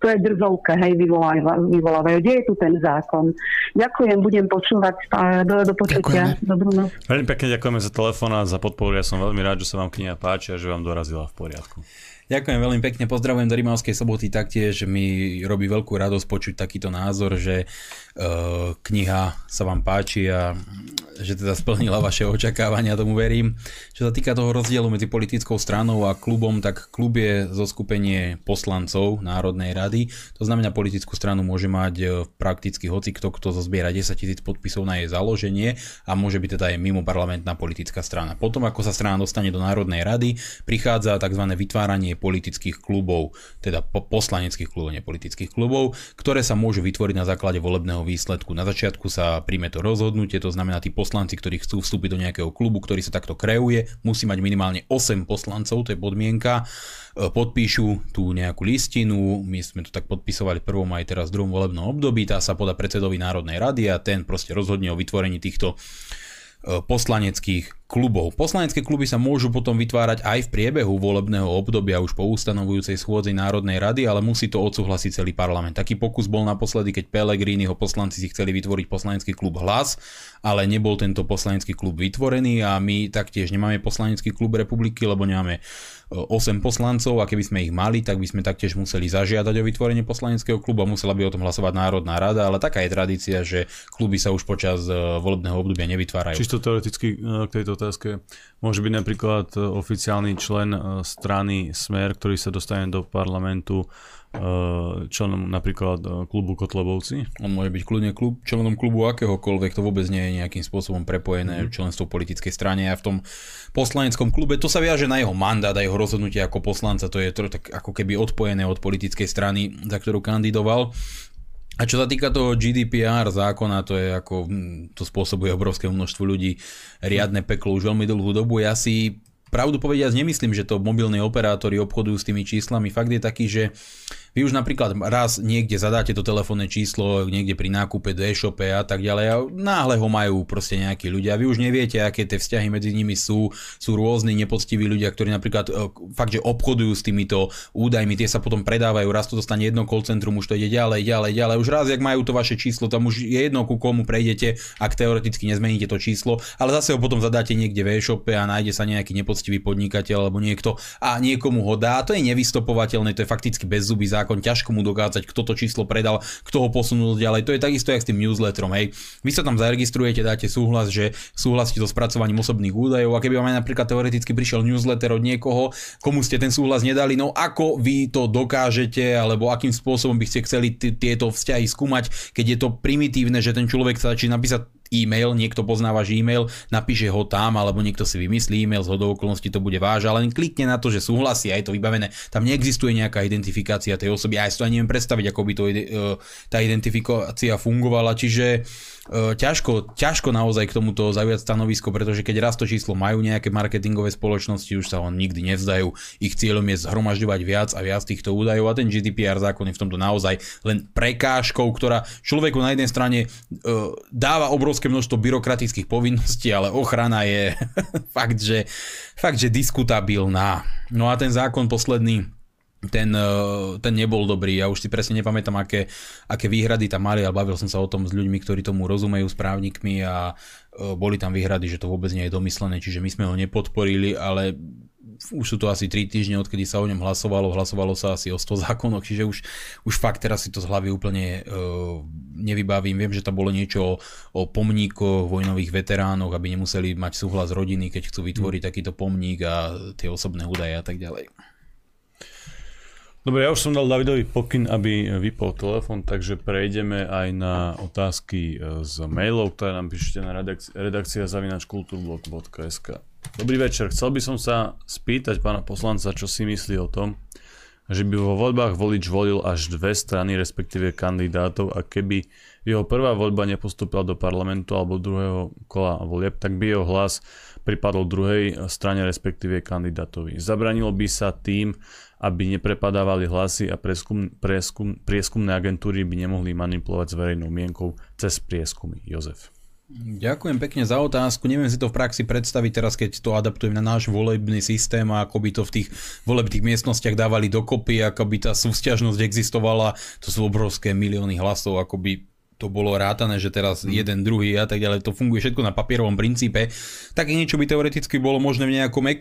to je drzovka, hej, vyvolávajú. Kde je tu ten zákon. Ďakujem, budem počúvať do, do počutia. Dobrú noc. Veľmi pekne ďakujeme za telefón a za podporu. Ja som veľmi rád, že sa vám kniha páči a že vám dorazila v poriadku. Ďakujem veľmi pekne, pozdravujem do Rimavskej soboty taktiež, mi robí veľkú radosť počuť takýto názor, že kniha sa vám páči a že teda splnila vaše očakávania, tomu verím. Čo sa týka toho rozdielu medzi politickou stranou a klubom, tak klub je zo skupenie poslancov Národnej rady. To znamená, politickú stranu môže mať e, prakticky hoci kto, kto zozbiera 10 tisíc podpisov na jej založenie a môže byť teda aj mimo parlamentná politická strana. Potom, ako sa strana dostane do Národnej rady, prichádza tzv. vytváranie politických klubov, teda poslaneckých klubov, nepolitických klubov, ktoré sa môžu vytvoriť na základe volebného výsledku. Na začiatku sa príjme to rozhodnutie, to znamená tí poslanci, ktorí chcú vstúpiť do nejakého klubu, ktorý sa takto kreuje, musí mať minimálne 8 poslancov, to je podmienka, e, podpíšu tú nejakú listinu, my sme to tak podpisovali prvom aj teraz druhom volebnom období, tá sa podá predsedovi Národnej rady a ten proste rozhodne o vytvorení týchto e, poslaneckých klubov. Poslanecké kluby sa môžu potom vytvárať aj v priebehu volebného obdobia už po ustanovujúcej schôdzi Národnej rady, ale musí to odsúhlasiť celý parlament. Taký pokus bol naposledy, keď Pellegriniho poslanci si chceli vytvoriť poslanecký klub Hlas, ale nebol tento poslanecký klub vytvorený a my taktiež nemáme poslanecký klub republiky, lebo nemáme 8 e, poslancov a keby sme ich mali, tak by sme taktiež museli zažiadať o vytvorenie poslaneckého klubu a musela by o tom hlasovať Národná rada, ale taká je tradícia, že kluby sa už počas e, volebného obdobia nevytvárajú. Čisto teoreticky e, k tejto otázke. Môže byť napríklad e, oficiálny člen e, strany Smer, ktorý sa dostane do parlamentu e, členom napríklad klubu Kotlebovci? On môže byť kľudne klub, členom klubu akéhokoľvek, to vôbec nie je nejakým spôsobom prepojené mm. členstvo politickej strane a v tom poslaneckom klube to sa viaže na jeho mandát a jeho rozhodnutie ako poslanca, to je to tak ako keby odpojené od politickej strany, za ktorú kandidoval. A čo sa týka toho GDPR zákona, to je ako, hm, to spôsobuje obrovské množstvo ľudí riadne peklo už veľmi dlhú dobu. Ja si pravdu povediac nemyslím, že to mobilní operátori obchodujú s tými číslami. Fakt je taký, že vy už napríklad raz niekde zadáte to telefónne číslo, niekde pri nákupe do e-shope a tak ďalej a náhle ho majú proste nejakí ľudia. Vy už neviete, aké tie vzťahy medzi nimi sú. Sú rôzni nepoctiví ľudia, ktorí napríklad e, fakt, že obchodujú s týmito údajmi, tie sa potom predávajú, raz to dostane jedno call centrum, už to ide ďalej, ďalej, ďalej. Už raz, jak majú to vaše číslo, tam už je jedno, ku komu prejdete, ak teoreticky nezmeníte to číslo, ale zase ho potom zadáte niekde v e-shope a nájde sa nejaký nepoctivý podnikateľ alebo niekto a niekomu ho dá. To je nevystopovateľné, to je fakticky bezzubý zákon zákon, ťažko mu dokázať, kto to číslo predal, kto ho posunul ďalej. To je takisto jak s tým newsletterom, hej. Vy sa tam zaregistrujete, dáte súhlas, že súhlasíte so spracovaním osobných údajov a keby vám aj napríklad teoreticky prišiel newsletter od niekoho, komu ste ten súhlas nedali, no ako vy to dokážete, alebo akým spôsobom by ste chceli tieto vzťahy skúmať, keď je to primitívne, že ten človek sa začína napísať e-mail, niekto pozná váš e-mail, napíše ho tam, alebo niekto si vymyslí e-mail, z hodou okolností to bude váš, ale len klikne na to, že súhlasí a je to vybavené. Tam neexistuje nejaká identifikácia tej osoby. Ja si to ani neviem predstaviť, ako by to, e, tá identifikácia fungovala, čiže ťažko, ťažko naozaj k tomuto zaujať stanovisko, pretože keď raz to číslo majú nejaké marketingové spoločnosti, už sa ho nikdy nevzdajú. Ich cieľom je zhromažďovať viac a viac týchto údajov a ten GDPR zákon je v tomto naozaj len prekážkou, ktorá človeku na jednej strane e, dáva obrovské množstvo byrokratických povinností, ale ochrana je fakt, že, fakt, že diskutabilná. No a ten zákon posledný, ten, eh, ten nebol dobrý. Ja už si presne nepamätám, aké, aké výhrady tam mali, ale bavil som sa o tom s ľuďmi, ktorí tomu rozumejú, s právnikmi a eh, boli tam výhrady, že to vôbec nie je domyslené, čiže my sme ho nepodporili, ale už sú to asi 3 týždne, odkedy sa o ňom hlasovalo, hlasovalo sa asi o 100 zákonoch, čiže už, už fakt teraz si to z hlavy úplne uh, nevybavím. Viem, že tam bolo niečo o, o pomníkoch vojnových veteránoch, aby nemuseli mať súhlas rodiny, keď chcú vytvoriť mm. takýto pomník a tie osobné údaje a tak ďalej. Dobre, ja už som dal Davidovi pokyn, aby vypol telefon, takže prejdeme aj na otázky e, z mailov, ktoré nám píšete na redakcia, redakcia zavinačkulturblog.sk. Dobrý večer, chcel by som sa spýtať pána poslanca, čo si myslí o tom, že by vo voľbách volič volil až dve strany, respektíve kandidátov a keby jeho prvá voľba nepostúpila do parlamentu alebo druhého kola volieb, tak by jeho hlas pripadol druhej strane, respektíve kandidátovi. Zabranilo by sa tým aby neprepadávali hlasy a preskum, preskum, prieskumné agentúry by nemohli manipulovať s verejnou mienkou cez prieskumy. Jozef. Ďakujem pekne za otázku. Neviem si to v praxi predstaviť teraz, keď to adaptujem na náš volebný systém a ako by to v tých volebných miestnostiach dávali dokopy, ako by tá súťažnosť existovala. To sú obrovské milióny hlasov, ako by to bolo rátané, že teraz mm. jeden, druhý a tak ďalej, to funguje všetko na papierovom princípe, tak niečo by teoreticky bolo možné v nejakom, eh,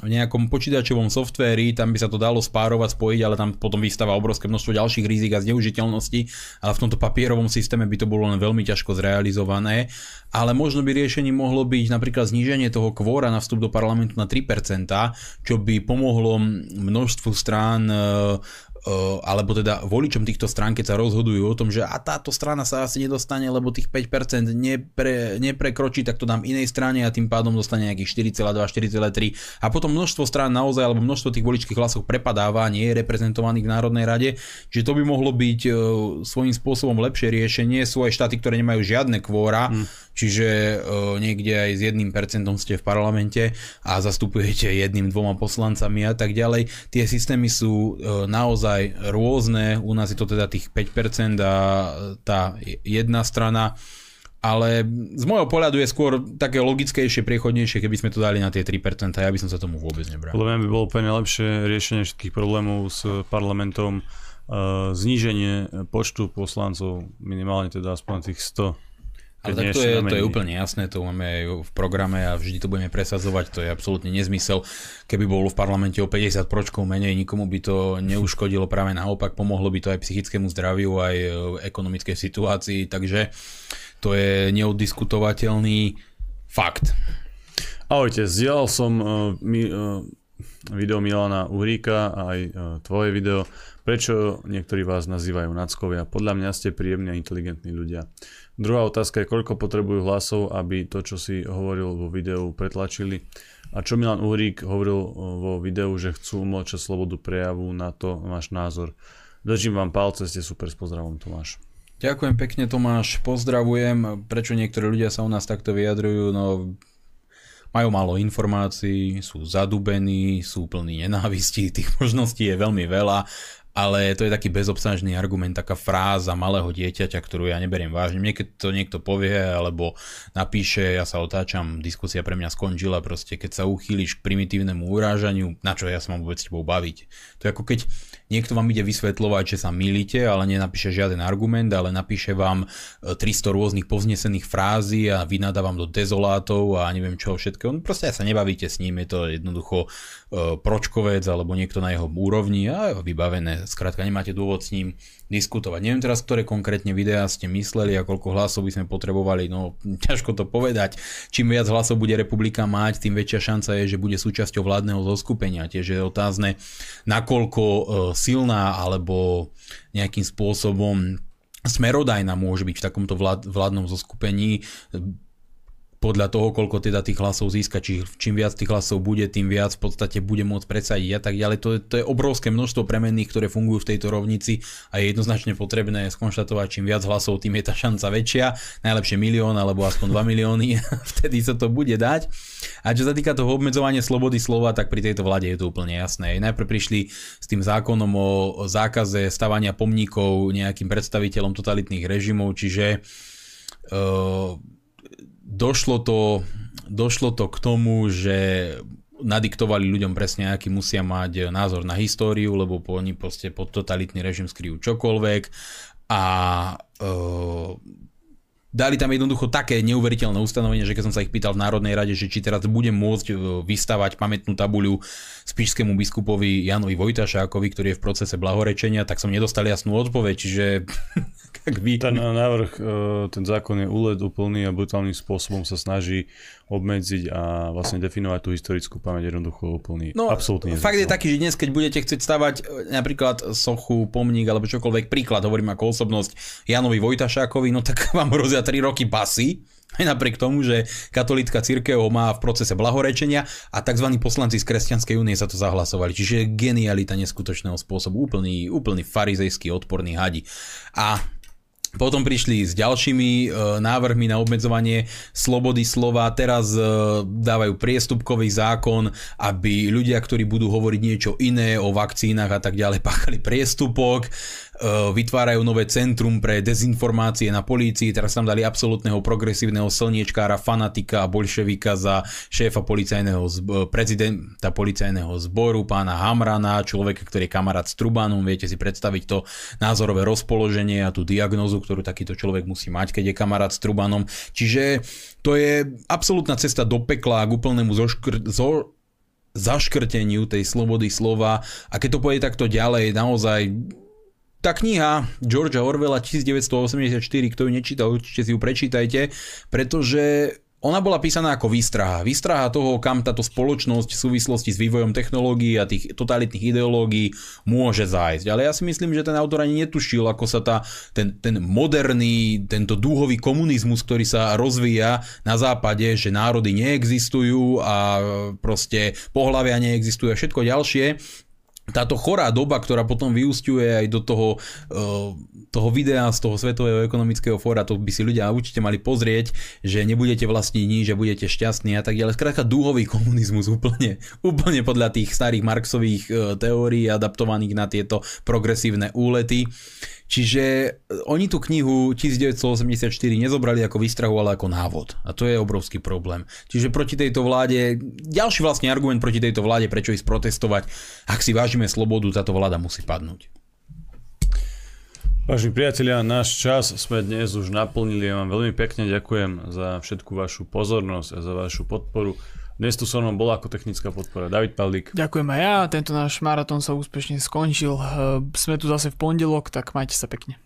v nejakom počítačovom softvéri, tam by sa to dalo spárovať, spojiť, ale tam potom vystáva obrovské množstvo ďalších rizik a zneužiteľnosti, ale v tomto papierovom systéme by to bolo len veľmi ťažko zrealizované, ale možno by riešením mohlo byť napríklad zníženie toho kvóra na vstup do parlamentu na 3%, čo by pomohlo množstvu strán eh, alebo teda voličom týchto strán, keď sa rozhodujú o tom, že a táto strana sa asi nedostane, lebo tých 5% nepre, neprekročí, tak to dám inej strane a tým pádom dostane nejakých 4,2, 4,3 a potom množstvo strán naozaj, alebo množstvo tých voličských hlasov prepadáva, nie je reprezentovaných v Národnej rade, že to by mohlo byť svojím spôsobom lepšie riešenie. Sú aj štáty, ktoré nemajú žiadne kvóra, hmm čiže niekde aj s jedným percentom ste v parlamente a zastupujete jedným, dvoma poslancami a tak ďalej. Tie systémy sú naozaj rôzne, u nás je to teda tých 5% a tá jedna strana ale z môjho pohľadu je skôr také logickejšie, priechodnejšie, keby sme to dali na tie 3%, ja by som sa tomu vôbec nebral. Podľa mňa by bolo úplne najlepšie riešenie všetkých problémov s parlamentom, uh, zníženie počtu poslancov, minimálne teda aspoň tých 100 ale tak to je, to je úplne jasné, to máme aj v programe a vždy to budeme presadzovať, to je absolútne nezmysel. Keby bolo v parlamente o 50 pročkov menej, nikomu by to neuškodilo, práve naopak pomohlo by to aj psychickému zdraviu, aj ekonomickej situácii, takže to je neodiskutovateľný fakt. Ahojte, zdieľal som uh, mi, uh, video Milana Uhríka a aj uh, tvoje video. Prečo niektorí vás nazývajú nackovia? Podľa mňa ste príjemní a inteligentní ľudia. Druhá otázka je, koľko potrebujú hlasov, aby to, čo si hovoril vo videu, pretlačili. A čo Milan Uhrík hovoril eh, vo videu, že chcú umlčať slobodu prejavu, na to máš názor. Držím vám palce, ste super, s pozdravom Tomáš. Ďakujem pekne Tomáš, pozdravujem. Prečo niektorí ľudia sa u nás takto vyjadrujú? No, majú málo informácií, sú zadubení, sú plní nenávistí, tých možností je veľmi veľa ale to je taký bezobsažný argument, taká fráza malého dieťaťa, ktorú ja neberiem vážne. Mne keď to niekto povie alebo napíše, ja sa otáčam, diskusia pre mňa skončila, proste keď sa uchýliš k primitívnemu urážaniu, na čo ja sa mám vôbec s tebou baviť. To je ako keď niekto vám ide vysvetľovať, že sa milíte, ale nenapíše žiaden argument, ale napíše vám 300 e, rôznych povznesených frází a vynáda vám do dezolátov a neviem čo všetko. No proste sa nebavíte s ním, je to jednoducho uh, pročkovec alebo niekto na jeho úrovni a vybavené. Skrátka nemáte dôvod s ním diskutovať. Neviem teraz, ktoré konkrétne videá ste mysleli a koľko hlasov by sme potrebovali, no ťažko to povedať. Čím viac hlasov bude republika mať, tým väčšia šanca je, že bude súčasťou vládneho zoskupenia. Tiež je otázne, nakoľko e, silná alebo nejakým spôsobom smerodajná môže byť v takomto vlád, vládnom zoskupení podľa toho, koľko teda tých hlasov získa, či, čím viac tých hlasov bude, tým viac v podstate bude môcť presadiť a tak ďalej. To je, to je obrovské množstvo premenných, ktoré fungujú v tejto rovnici a je jednoznačne potrebné skonštatovať, čím viac hlasov, tým je tá šanca väčšia. Najlepšie milión alebo aspoň 2 milióny, vtedy sa to bude dať. A čo sa týka toho obmedzovania slobody slova, tak pri tejto vláde je to úplne jasné. Najprv prišli s tým zákonom o zákaze stavania pomníkov nejakým predstaviteľom totalitných režimov, čiže uh, došlo to, došlo to k tomu, že nadiktovali ľuďom presne, aký musia mať názor na históriu, lebo oni proste pod totalitný režim skryjú čokoľvek a e, dali tam jednoducho také neuveriteľné ustanovenie, že keď som sa ich pýtal v Národnej rade, že či teraz budem môcť e, vystavať pamätnú tabuľu spišskému biskupovi Janovi Vojtašákovi, ktorý je v procese blahorečenia, tak som nedostal jasnú odpoveď, čiže vy... Ten návrh, e, ten zákon je úled úplný a brutálnym spôsobom sa snaží obmedziť a vlastne definovať tú historickú pamäť jednoducho úplný. No, absolútne fakt je taký, že dnes, keď budete chcieť stavať e, napríklad sochu, pomník alebo čokoľvek príklad, hovorím ako osobnosť Janovi Vojtašákovi, no tak vám hrozia 3 roky pasy, aj napriek tomu, že katolícka církev má v procese blahorečenia a tzv. poslanci z Kresťanskej únie sa to zahlasovali. Čiže genialita neskutočného spôsobu, úplný, úplný farizejský odporný hadi. A potom prišli s ďalšími e, návrhmi na obmedzovanie slobody slova. Teraz e, dávajú priestupkový zákon, aby ľudia, ktorí budú hovoriť niečo iné o vakcínach a tak ďalej, páchali priestupok. Vytvárajú nové centrum pre dezinformácie na polícii, teraz tam dali absolútneho progresívneho slniečkára, fanatika a bolševika za šéfa policajného zb- prezidenta policajného zboru, pána Hamrana, človeka, ktorý je kamarát s Trubanom, viete si predstaviť to názorové rozpoloženie a tú diagnózu, ktorú takýto človek musí mať, keď je kamarát s Trubanom. Čiže to je absolútna cesta do pekla k úplnému zoškr- zo- zaškrteniu tej slobody slova. A keď to pôjde takto ďalej, naozaj tá kniha Georgia Orwella 1984, kto ju nečítal, určite si ju prečítajte, pretože ona bola písaná ako výstraha. Výstraha toho, kam táto spoločnosť v súvislosti s vývojom technológií a tých totalitných ideológií môže zájsť. Ale ja si myslím, že ten autor ani netušil, ako sa tá, ten, ten moderný, tento dúhový komunizmus, ktorý sa rozvíja na západe, že národy neexistujú a proste pohľavia neexistujú a všetko ďalšie, táto chorá doba, ktorá potom vyústiuje aj do toho, uh, toho videa z toho Svetového ekonomického fóra, to by si ľudia určite mali pozrieť, že nebudete vlastniť nič, že budete šťastní a tak ďalej. Skrátka dúhový komunizmus úplne, úplne podľa tých starých Marxových uh, teórií adaptovaných na tieto progresívne úlety. Čiže e, oni tú knihu 1984 nezobrali ako výstrahu, ale ako návod. A to je obrovský problém. Čiže proti tejto vláde, ďalší vlastný argument proti tejto vláde, prečo ísť protestovať, ak si vážime slobodu, táto vláda musí padnúť. Vážení priatelia, náš čas sme dnes už naplnili. Ja vám veľmi pekne ďakujem za všetku vašu pozornosť a za vašu podporu. Dnes tu so mnou bola ako technická podpora David Paldík. Ďakujem aj ja, tento náš maratón sa úspešne skončil. Eh, sme tu zase v pondelok, tak majte sa pekne.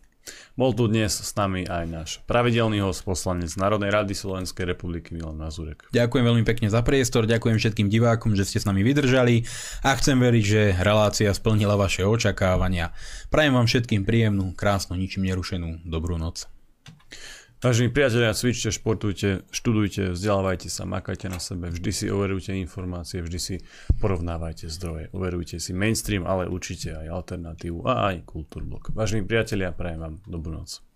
Bol tu dnes s nami aj náš pravidelný host, poslanec Národnej rady Slovenskej republiky Milan Mazurek. Ďakujem veľmi pekne za priestor, ďakujem všetkým divákom, že ste s nami vydržali a chcem veriť, že relácia splnila vaše očakávania. Prajem vám všetkým príjemnú, krásnu, ničím nerušenú dobrú noc. Vážení priatelia, cvičte, športujte, študujte, vzdelávajte sa, makajte na sebe, vždy si overujte informácie, vždy si porovnávajte zdroje, overujte si mainstream, ale určite aj alternatívu a aj kultúrblok. Vážení priatelia, prajem vám dobrú noc.